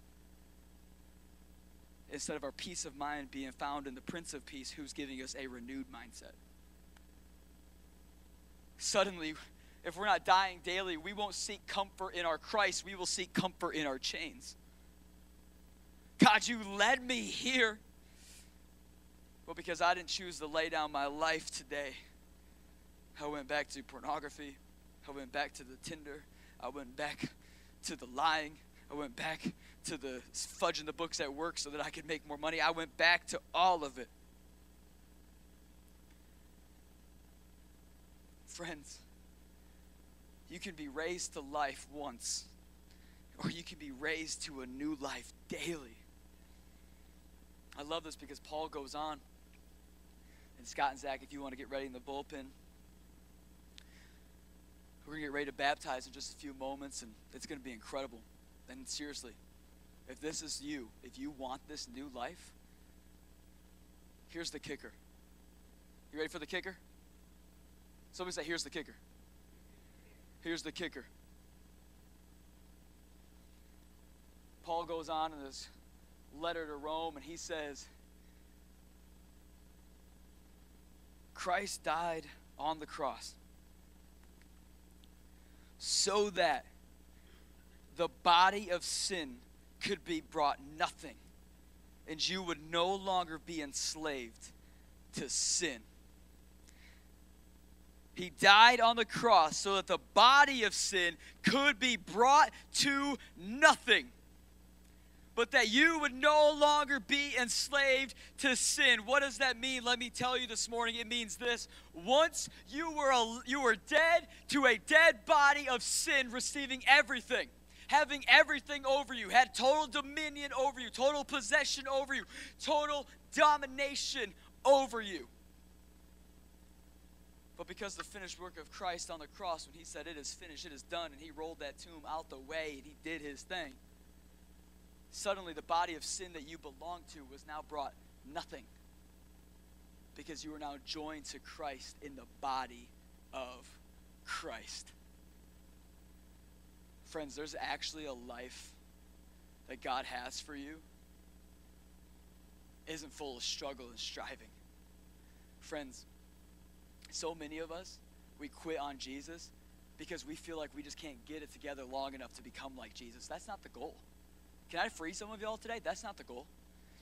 instead of our peace of mind being found in the Prince of Peace who's giving us a renewed mindset. Suddenly, if we're not dying daily, we won't seek comfort in our Christ, we will seek comfort in our chains. God, you led me here. Well, because I didn't choose to lay down my life today, I went back to pornography. I went back to the Tinder. I went back to the lying. I went back to the fudging the books at work so that I could make more money. I went back to all of it. Friends, you can be raised to life once, or you can be raised to a new life daily. I love this because Paul goes on. And Scott and Zach, if you want to get ready in the bullpen, we're going to get ready to baptize in just a few moments, and it's going to be incredible. And seriously, if this is you, if you want this new life, here's the kicker. You ready for the kicker? Somebody say, here's the kicker. Here's the kicker. Paul goes on in his letter to Rome and he says, Christ died on the cross so that the body of sin could be brought nothing and you would no longer be enslaved to sin. He died on the cross so that the body of sin could be brought to nothing but that you would no longer be enslaved to sin. What does that mean? Let me tell you this morning. It means this. Once you were a, you were dead to a dead body of sin, receiving everything, having everything over you, had total dominion over you, total possession over you, total domination over you. But because the finished work of Christ on the cross, when he said, It is finished, it is done, and he rolled that tomb out the way and he did his thing suddenly the body of sin that you belonged to was now brought nothing because you are now joined to Christ in the body of Christ. Friends, there's actually a life that God has for you isn't full of struggle and striving. Friends, so many of us, we quit on Jesus because we feel like we just can't get it together long enough to become like Jesus. That's not the goal. Can I free some of y'all today? That's not the goal.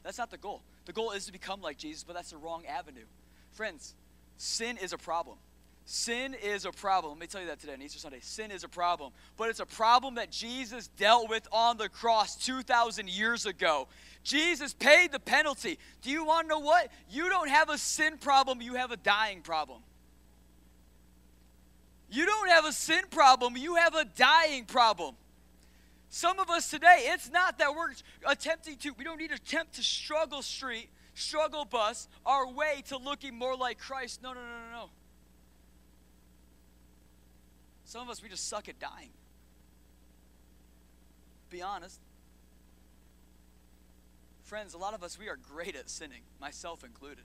That's not the goal. The goal is to become like Jesus, but that's the wrong avenue. Friends, sin is a problem. Sin is a problem. Let me tell you that today on Easter Sunday. Sin is a problem. But it's a problem that Jesus dealt with on the cross 2,000 years ago. Jesus paid the penalty. Do you want to know what? You don't have a sin problem, you have a dying problem. You don't have a sin problem, you have a dying problem. Some of us today, it's not that we're attempting to, we don't need to attempt to struggle street, struggle bus our way to looking more like Christ. No, no, no, no, no. Some of us, we just suck at dying. Be honest. Friends, a lot of us, we are great at sinning, myself included.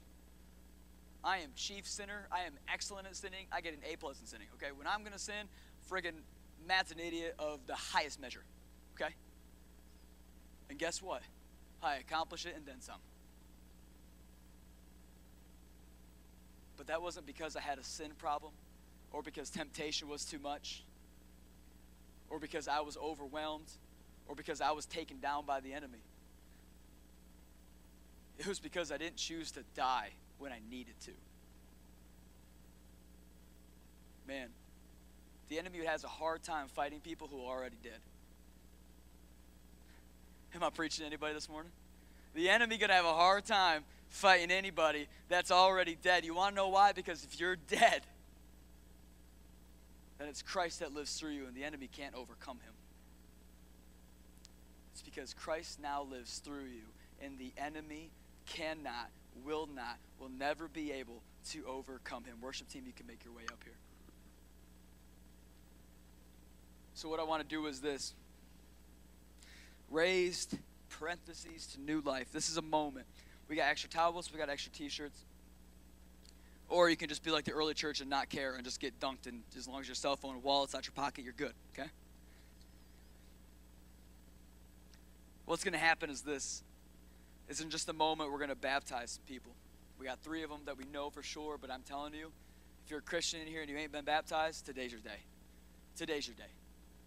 I am chief sinner. I am excellent at sinning. I get an A plus in sinning. Okay, when I'm gonna sin, friggin' Matt's an idiot of the highest measure. Okay. And guess what? I accomplish it and then some. But that wasn't because I had a sin problem, or because temptation was too much, or because I was overwhelmed, or because I was taken down by the enemy. It was because I didn't choose to die when I needed to. Man, the enemy has a hard time fighting people who are already dead. Am I preaching to anybody this morning? The enemy gonna have a hard time fighting anybody that's already dead. You want to know why? Because if you're dead, then it's Christ that lives through you, and the enemy can't overcome him. It's because Christ now lives through you, and the enemy cannot, will not, will never be able to overcome him. Worship team, you can make your way up here. So, what I want to do is this raised parentheses to new life. This is a moment. We got extra towels, we got extra t shirts. Or you can just be like the early church and not care and just get dunked, and as long as your cell phone and wallet's out your pocket, you're good, okay? What's going to happen is this is in just a moment we're going to baptize people. We got three of them that we know for sure, but I'm telling you, if you're a Christian in here and you ain't been baptized, today's your day. Today's your day.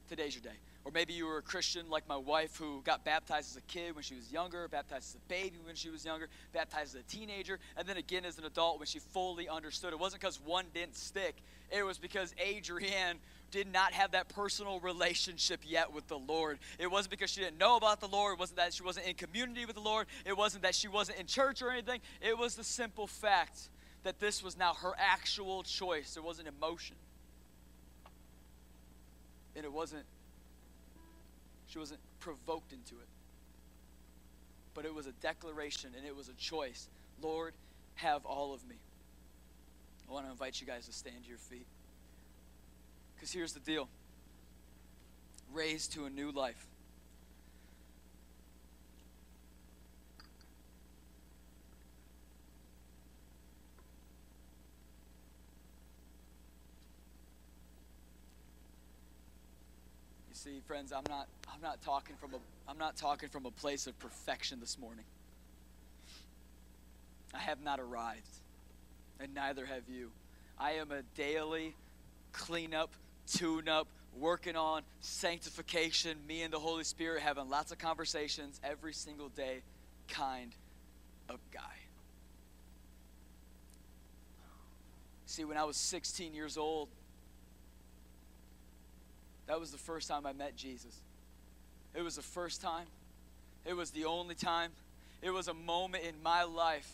Today's your day. Or maybe you were a Christian like my wife who got baptized as a kid when she was younger, baptized as a baby when she was younger, baptized as a teenager, and then again as an adult when she fully understood. It wasn't because one didn't stick, it was because Adrienne did not have that personal relationship yet with the Lord. It wasn't because she didn't know about the Lord. It wasn't that she wasn't in community with the Lord. It wasn't that she wasn't in church or anything. It was the simple fact that this was now her actual choice. There wasn't emotion. And it wasn't she wasn't provoked into it. But it was a declaration and it was a choice. Lord, have all of me. I want to invite you guys to stand to your feet. Because here's the deal raised to a new life. see, friends, I'm not I'm not talking from a I'm not talking from a place of perfection this morning. I have not arrived, and neither have you. I am a daily cleanup, tune up, working on sanctification, me and the Holy Spirit having lots of conversations every single day kind of guy. See, when I was 16 years old, that was the first time I met Jesus. It was the first time. It was the only time. It was a moment in my life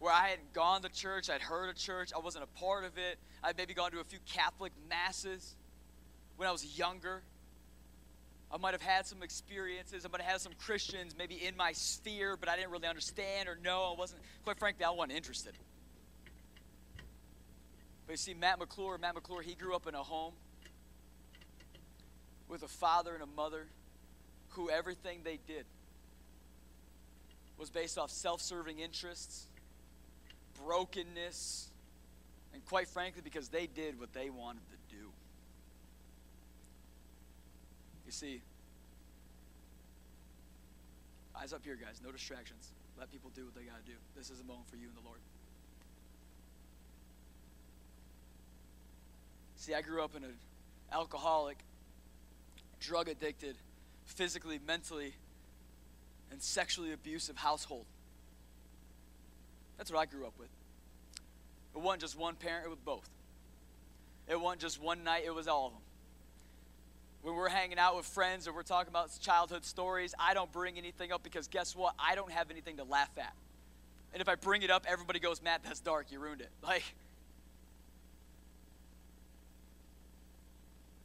where I hadn't gone to church, I'd heard of church, I wasn't a part of it. I'd maybe gone to a few Catholic masses when I was younger. I might have had some experiences. I might have had some Christians maybe in my sphere, but I didn't really understand or know. I wasn't, quite frankly, I wasn't interested. But you see, Matt McClure, Matt McClure, he grew up in a home with a father and a mother who everything they did was based off self serving interests, brokenness, and quite frankly, because they did what they wanted to do. You see, eyes up here, guys. No distractions. Let people do what they got to do. This is a moment for you and the Lord. See, I grew up in an alcoholic drug addicted, physically, mentally, and sexually abusive household. That's what I grew up with. It wasn't just one parent, it was both. It wasn't just one night, it was all of them. When we're hanging out with friends or we're talking about childhood stories, I don't bring anything up because guess what? I don't have anything to laugh at. And if I bring it up, everybody goes, Matt, that's dark. You ruined it. Like,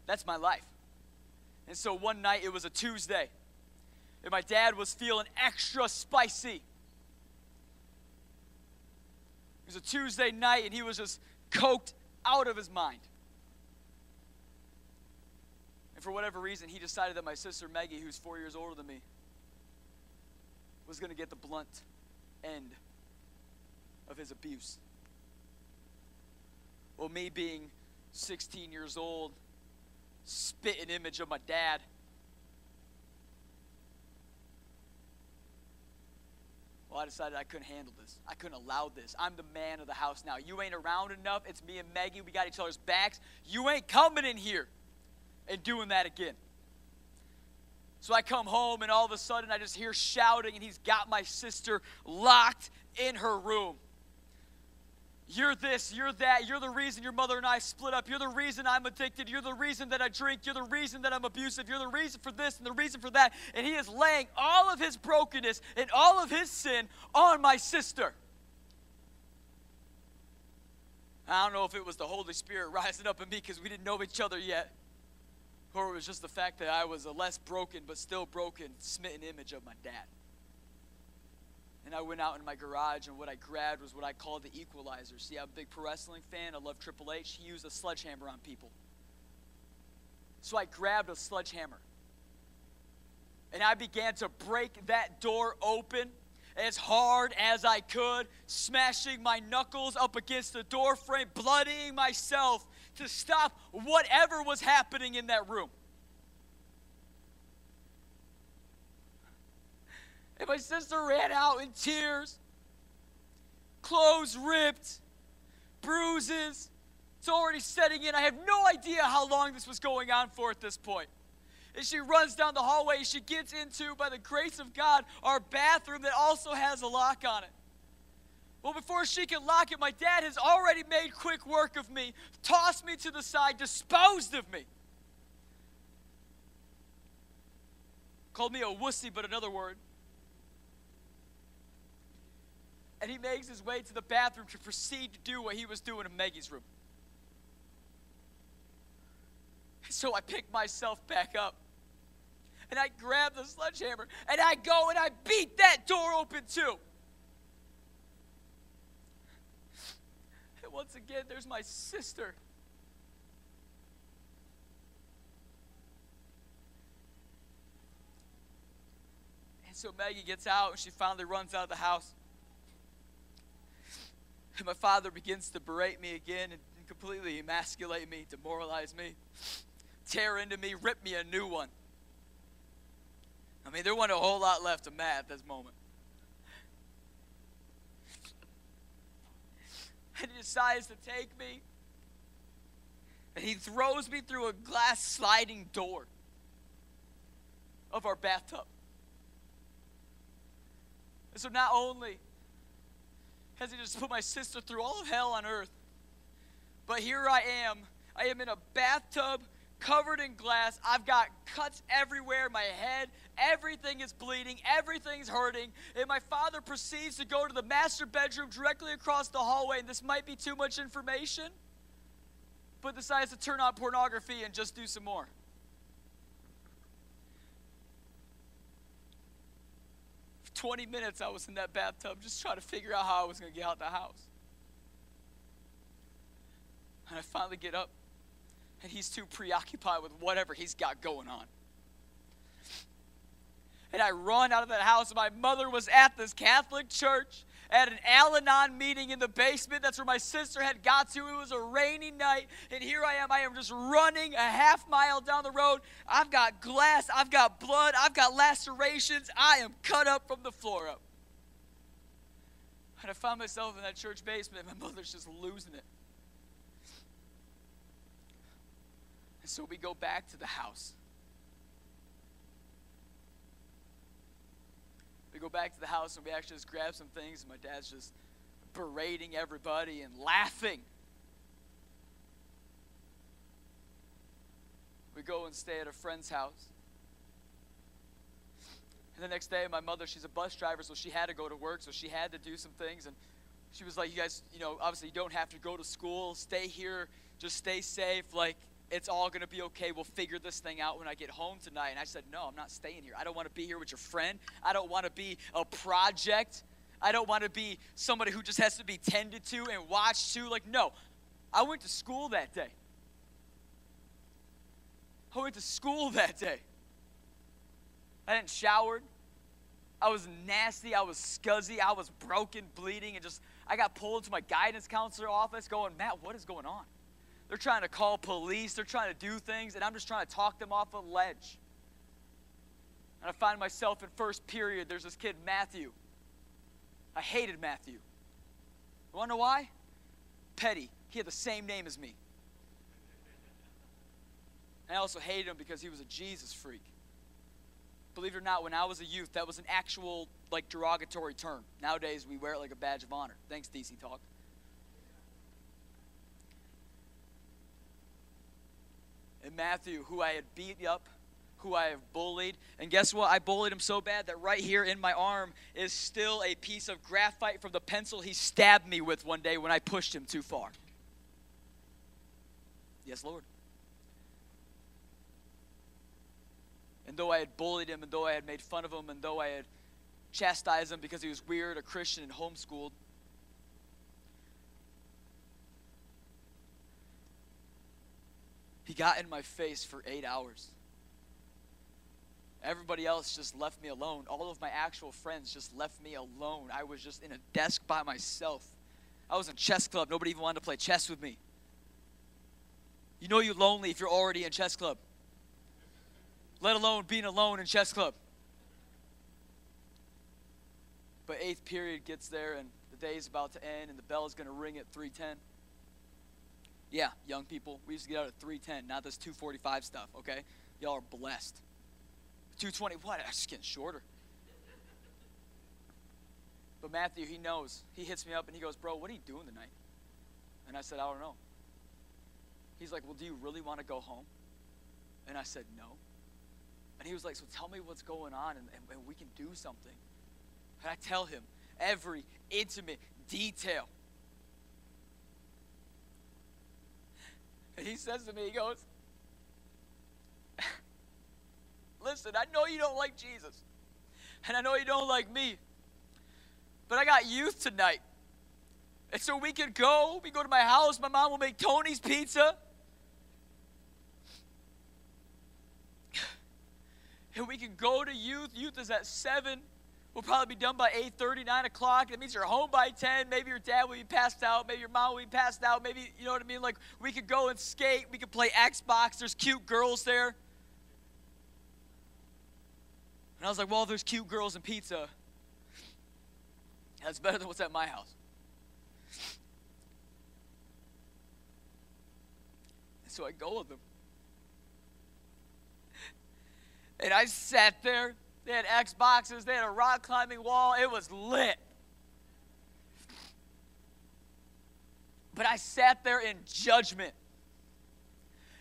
that's my life. And so one night, it was a Tuesday, and my dad was feeling extra spicy. It was a Tuesday night, and he was just coked out of his mind. And for whatever reason, he decided that my sister Maggie, who's four years older than me, was going to get the blunt end of his abuse. Well, me being 16 years old, spitting image of my dad. Well, I decided I couldn't handle this. I couldn't allow this. I'm the man of the house now. You ain't around enough. It's me and Maggie. We got each other's backs. You ain't coming in here and doing that again. So I come home, and all of a sudden I just hear shouting, and he's got my sister locked in her room. You're this, you're that, you're the reason your mother and I split up. You're the reason I'm addicted. You're the reason that I drink. You're the reason that I'm abusive. You're the reason for this and the reason for that. And he is laying all of his brokenness and all of his sin on my sister. I don't know if it was the Holy Spirit rising up in me because we didn't know each other yet, or it was just the fact that I was a less broken but still broken, smitten image of my dad. And I went out in my garage, and what I grabbed was what I call the equalizer. See, I'm a big pro wrestling fan. I love Triple H. He used a sledgehammer on people. So I grabbed a sledgehammer. And I began to break that door open as hard as I could, smashing my knuckles up against the door frame, bloodying myself to stop whatever was happening in that room. And my sister ran out in tears, clothes ripped, bruises. It's already setting in. I have no idea how long this was going on for at this point. And she runs down the hallway. She gets into, by the grace of God, our bathroom that also has a lock on it. Well, before she can lock it, my dad has already made quick work of me, tossed me to the side, disposed of me. Called me a wussy, but another word. And he makes his way to the bathroom to proceed to do what he was doing in Maggie's room. So I pick myself back up and I grab the sledgehammer and I go and I beat that door open too. And once again, there's my sister. And so Maggie gets out and she finally runs out of the house. And my father begins to berate me again and completely emasculate me, demoralize me, tear into me, rip me a new one. I mean, there wasn't a whole lot left of Matt at this moment. And he decides to take me, and he throws me through a glass sliding door of our bathtub. And so not only has he just put my sister through all of hell on earth. But here I am. I am in a bathtub covered in glass. I've got cuts everywhere. My head, everything is bleeding. Everything's hurting. And my father proceeds to go to the master bedroom directly across the hallway. And this might be too much information, but decides to turn on pornography and just do some more. 20 minutes I was in that bathtub just trying to figure out how I was going to get out the house. And I finally get up, and he's too preoccupied with whatever he's got going on. And I run out of that house. My mother was at this Catholic church at an Al Anon meeting in the basement. That's where my sister had got to. It was a rainy night, and here I am. I am just running a half mile down the road. I've got glass, I've got blood, I've got lacerations. I am cut up from the floor up. And I found myself in that church basement, my mother's just losing it. And so we go back to the house. We go back to the house and we actually just grab some things, and my dad's just berating everybody and laughing. We go and stay at a friend's house. And the next day, my mother, she's a bus driver, so she had to go to work, so she had to do some things. And she was like, You guys, you know, obviously you don't have to go to school, stay here, just stay safe. Like, it's all going to be okay. We'll figure this thing out when I get home tonight. And I said, No, I'm not staying here. I don't want to be here with your friend. I don't want to be a project. I don't want to be somebody who just has to be tended to and watched to. Like, no. I went to school that day. I went to school that day. I hadn't showered. I was nasty. I was scuzzy. I was broken, bleeding, and just, I got pulled to my guidance counselor office going, Matt, what is going on? They're trying to call police. They're trying to do things, and I'm just trying to talk them off a ledge. And I find myself in first period. There's this kid, Matthew. I hated Matthew. You know why? Petty. He had the same name as me. And I also hated him because he was a Jesus freak. Believe it or not, when I was a youth, that was an actual, like, derogatory term. Nowadays, we wear it like a badge of honor. Thanks, DC Talk. And Matthew, who I had beat up, who I have bullied. And guess what? I bullied him so bad that right here in my arm is still a piece of graphite from the pencil he stabbed me with one day when I pushed him too far. Yes, Lord. And though I had bullied him, and though I had made fun of him, and though I had chastised him because he was weird, a Christian, and homeschooled, he got in my face for eight hours. Everybody else just left me alone. All of my actual friends just left me alone. I was just in a desk by myself. I was in chess club. Nobody even wanted to play chess with me. You know you're lonely if you're already in chess club. Let alone being alone in chess club. But eighth period gets there and the day is about to end and the bell is going to ring at 310. Yeah, young people, we used to get out at 310, not this 245 stuff, okay? Y'all are blessed. 220, what? I'm just getting shorter. But Matthew, he knows. He hits me up and he goes, Bro, what are you doing tonight? And I said, I don't know. He's like, Well, do you really want to go home? And I said, No. And he was like, So tell me what's going on and, and, and we can do something. And I tell him every intimate detail. And he says to me, He goes, Listen, I know you don't like Jesus. And I know you don't like me. But I got youth tonight. And so we can go. We go to my house. My mom will make Tony's pizza. And we can go to youth. Youth is at 7. We'll probably be done by 8.30, 9 o'clock. That means you're home by 10. Maybe your dad will be passed out. Maybe your mom will be passed out. Maybe, you know what I mean? Like, we could go and skate. We could play Xbox. There's cute girls there. And I was like, well, there's cute girls and pizza. That's better than what's at my house. And so I go with them. And I sat there. They had Xboxes, they had a rock climbing wall. It was lit. But I sat there in judgment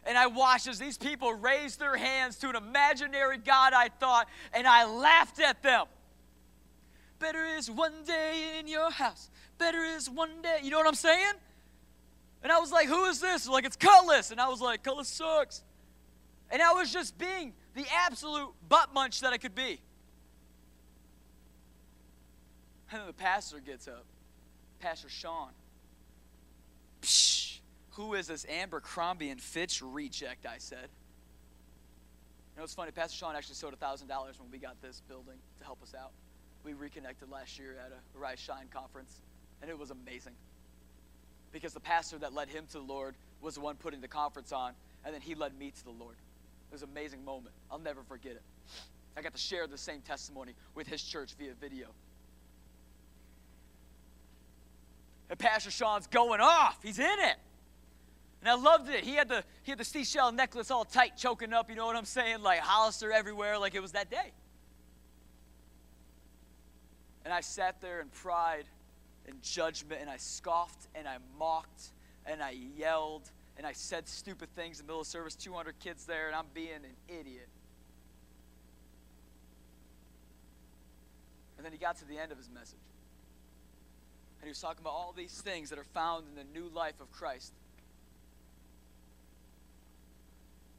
and I watched as these people raised their hands to an imaginary God I thought, and I laughed at them. Better is one day in your house. Better is one day. You know what I'm saying? And I was like, who is this? Like, it's Kutless. And I was like, Kutless sucks. And I was just being the absolute butt munch that I could be. And then the pastor gets up, Pastor Sean. Psh, who is this Abercrombie and Fitch reject? I said. You know, it's funny. Pastor Sean actually sold $1,000 when we got this building to help us out. We reconnected last year at a Rise Shine conference, and it was amazing. Because the pastor that led him to the Lord was the one putting the conference on, and then he led me to the Lord. Was amazing moment. I'll never forget it. I got to share the same testimony with his church via video. And Pastor Sean's going off. He's in it. And I loved it. He had the he had the seashell necklace all tight, choking up, you know what I'm saying? Like Hollister everywhere, like it was that day. And I sat there in pride and judgment, and I scoffed and I mocked and I yelled and I said stupid things in the middle of service. 200 kids there, and I'm being an idiot. And then he got to the end of his message. And he was talking about all these things that are found in the new life of Christ.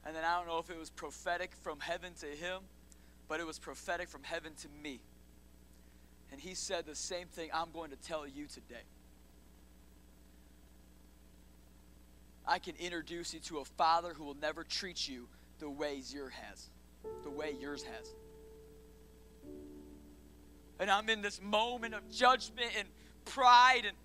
And then I don't know if it was prophetic from heaven to him, but it was prophetic from heaven to me. And he said the same thing I'm going to tell you today. I can introduce you to a father who will never treat you the way yours has, the way yours has. And I'm in this moment of judgment and pride and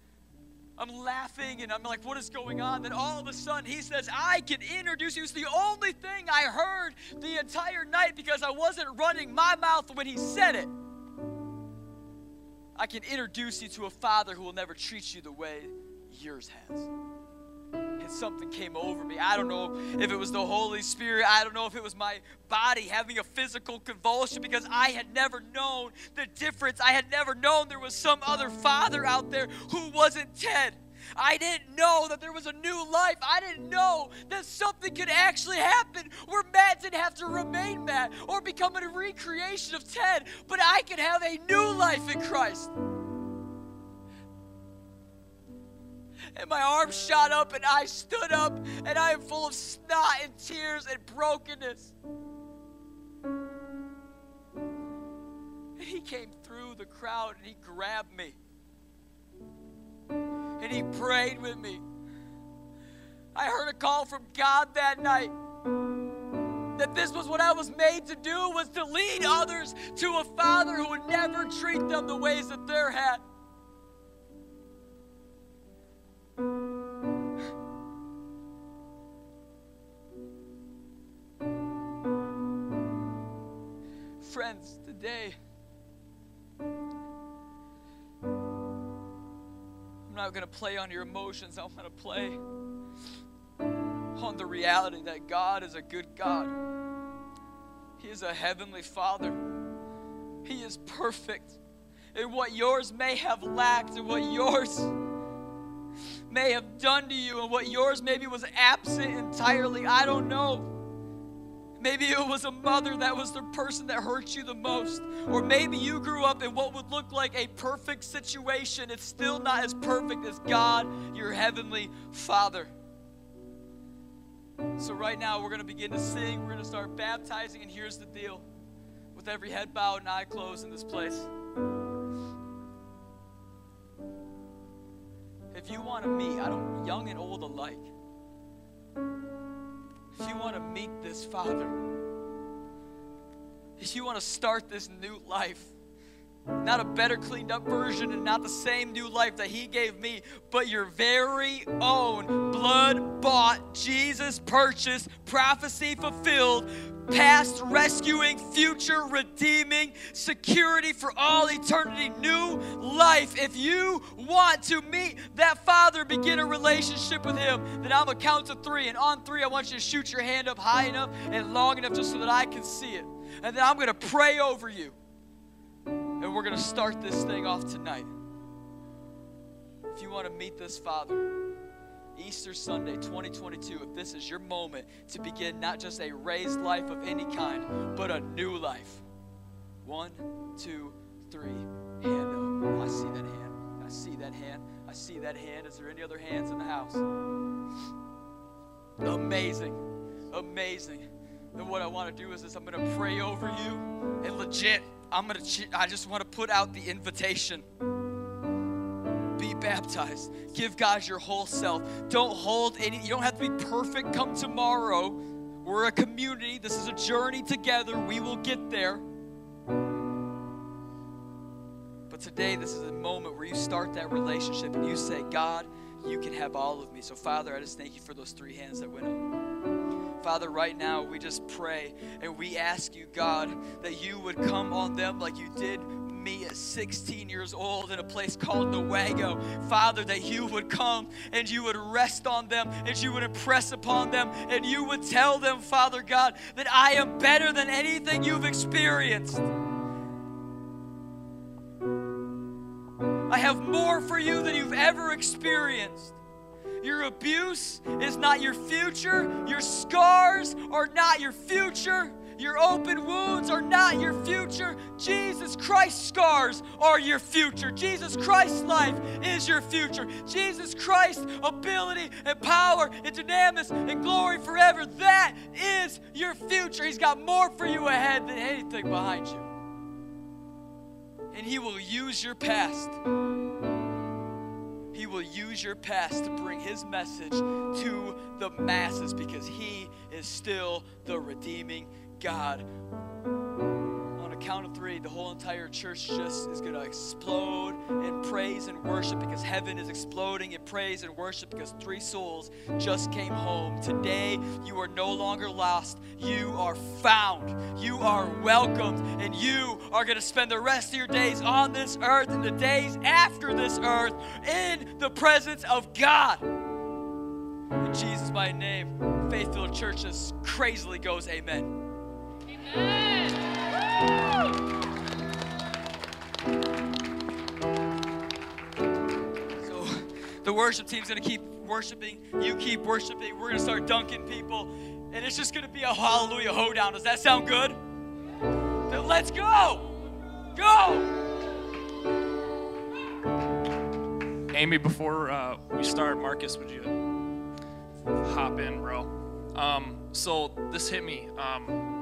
I'm laughing and I'm like, what is going on? Then all of a sudden he says, I can introduce you. It's the only thing I heard the entire night because I wasn't running my mouth when he said it. I can introduce you to a father who will never treat you the way yours has. And something came over me. I don't know if it was the Holy Spirit. I don't know if it was my body having a physical convulsion because I had never known the difference. I had never known there was some other father out there who wasn't Ted. I didn't know that there was a new life. I didn't know that something could actually happen where Matt didn't have to remain Matt or become a recreation of Ted, but I could have a new life in Christ. And my arms shot up and I stood up and I am full of snot and tears and brokenness. And he came through the crowd and he grabbed me and he prayed with me. I heard a call from God that night that this was what I was made to do was to lead others to a father who would never treat them the ways that they're had. Friends, today I'm not going to play on your emotions. I'm going to play on the reality that God is a good God. He is a heavenly Father. He is perfect. And what yours may have lacked, and what yours may have done to you, and what yours maybe was absent entirely, I don't know. Maybe it was a mother that was the person that hurt you the most. Or maybe you grew up in what would look like a perfect situation. It's still not as perfect as God, your heavenly Father. So, right now, we're going to begin to sing. We're going to start baptizing. And here's the deal with every head bowed and eye closed in this place. If you want to meet, I don't, young and old alike, if you want to meet this Father, if you want to start this new life, not a better cleaned up version and not the same new life that He gave me, but your very own blood bought, Jesus purchased, prophecy fulfilled, past rescuing, future redeeming, security for all eternity, new life. If you want to meet that Father, begin a relationship with Him, then I'm to count to three. And on three, I want you to shoot your hand up high enough and long enough just so that I can see it. And then I'm going to pray over you. And we're going to start this thing off tonight. If you want to meet this Father, Easter Sunday 2022, if this is your moment to begin not just a raised life of any kind, but a new life. One, two, three, hand up. I see that hand. I see that hand. I see that hand. Is there any other hands in the house? Amazing. Amazing. And what I want to do is this I'm going to pray over you and legit I'm to I just want to put out the invitation. Be baptized. Give God your whole self. Don't hold any you don't have to be perfect come tomorrow. We're a community. This is a journey together. We will get there. But today this is a moment where you start that relationship and you say, "God, you can have all of me." So Father, I just thank you for those three hands that went up. Father, right now we just pray and we ask you, God, that you would come on them like you did me at 16 years old in a place called Newaygo. Father, that you would come and you would rest on them and you would impress upon them and you would tell them, Father God, that I am better than anything you've experienced. I have more for you than you've ever experienced. Your abuse is not your future. Your scars are not your future. Your open wounds are not your future. Jesus Christ's scars are your future. Jesus Christ's life is your future. Jesus Christ's ability and power and dynamis and glory forever, that is your future. He's got more for you ahead than anything behind you. And He will use your past he will use your past to bring His message to the masses because He is still the redeeming God. Count of three, the whole entire church just is going to explode in praise and worship because heaven is exploding in praise and worship because three souls just came home. Today, you are no longer lost. You are found. You are welcomed. And you are going to spend the rest of your days on this earth and the days after this earth in the presence of God. In Jesus' mighty name, Faith Filled Church just crazily goes, Amen. Amen. So the worship team's gonna keep worshiping. You keep worshiping. We're gonna start dunking people, and it's just gonna be a hallelujah hoedown. Does that sound good? Then let's go! Go! Amy, before uh, we start, Marcus, would you hop in, bro? Um, so this hit me. Um,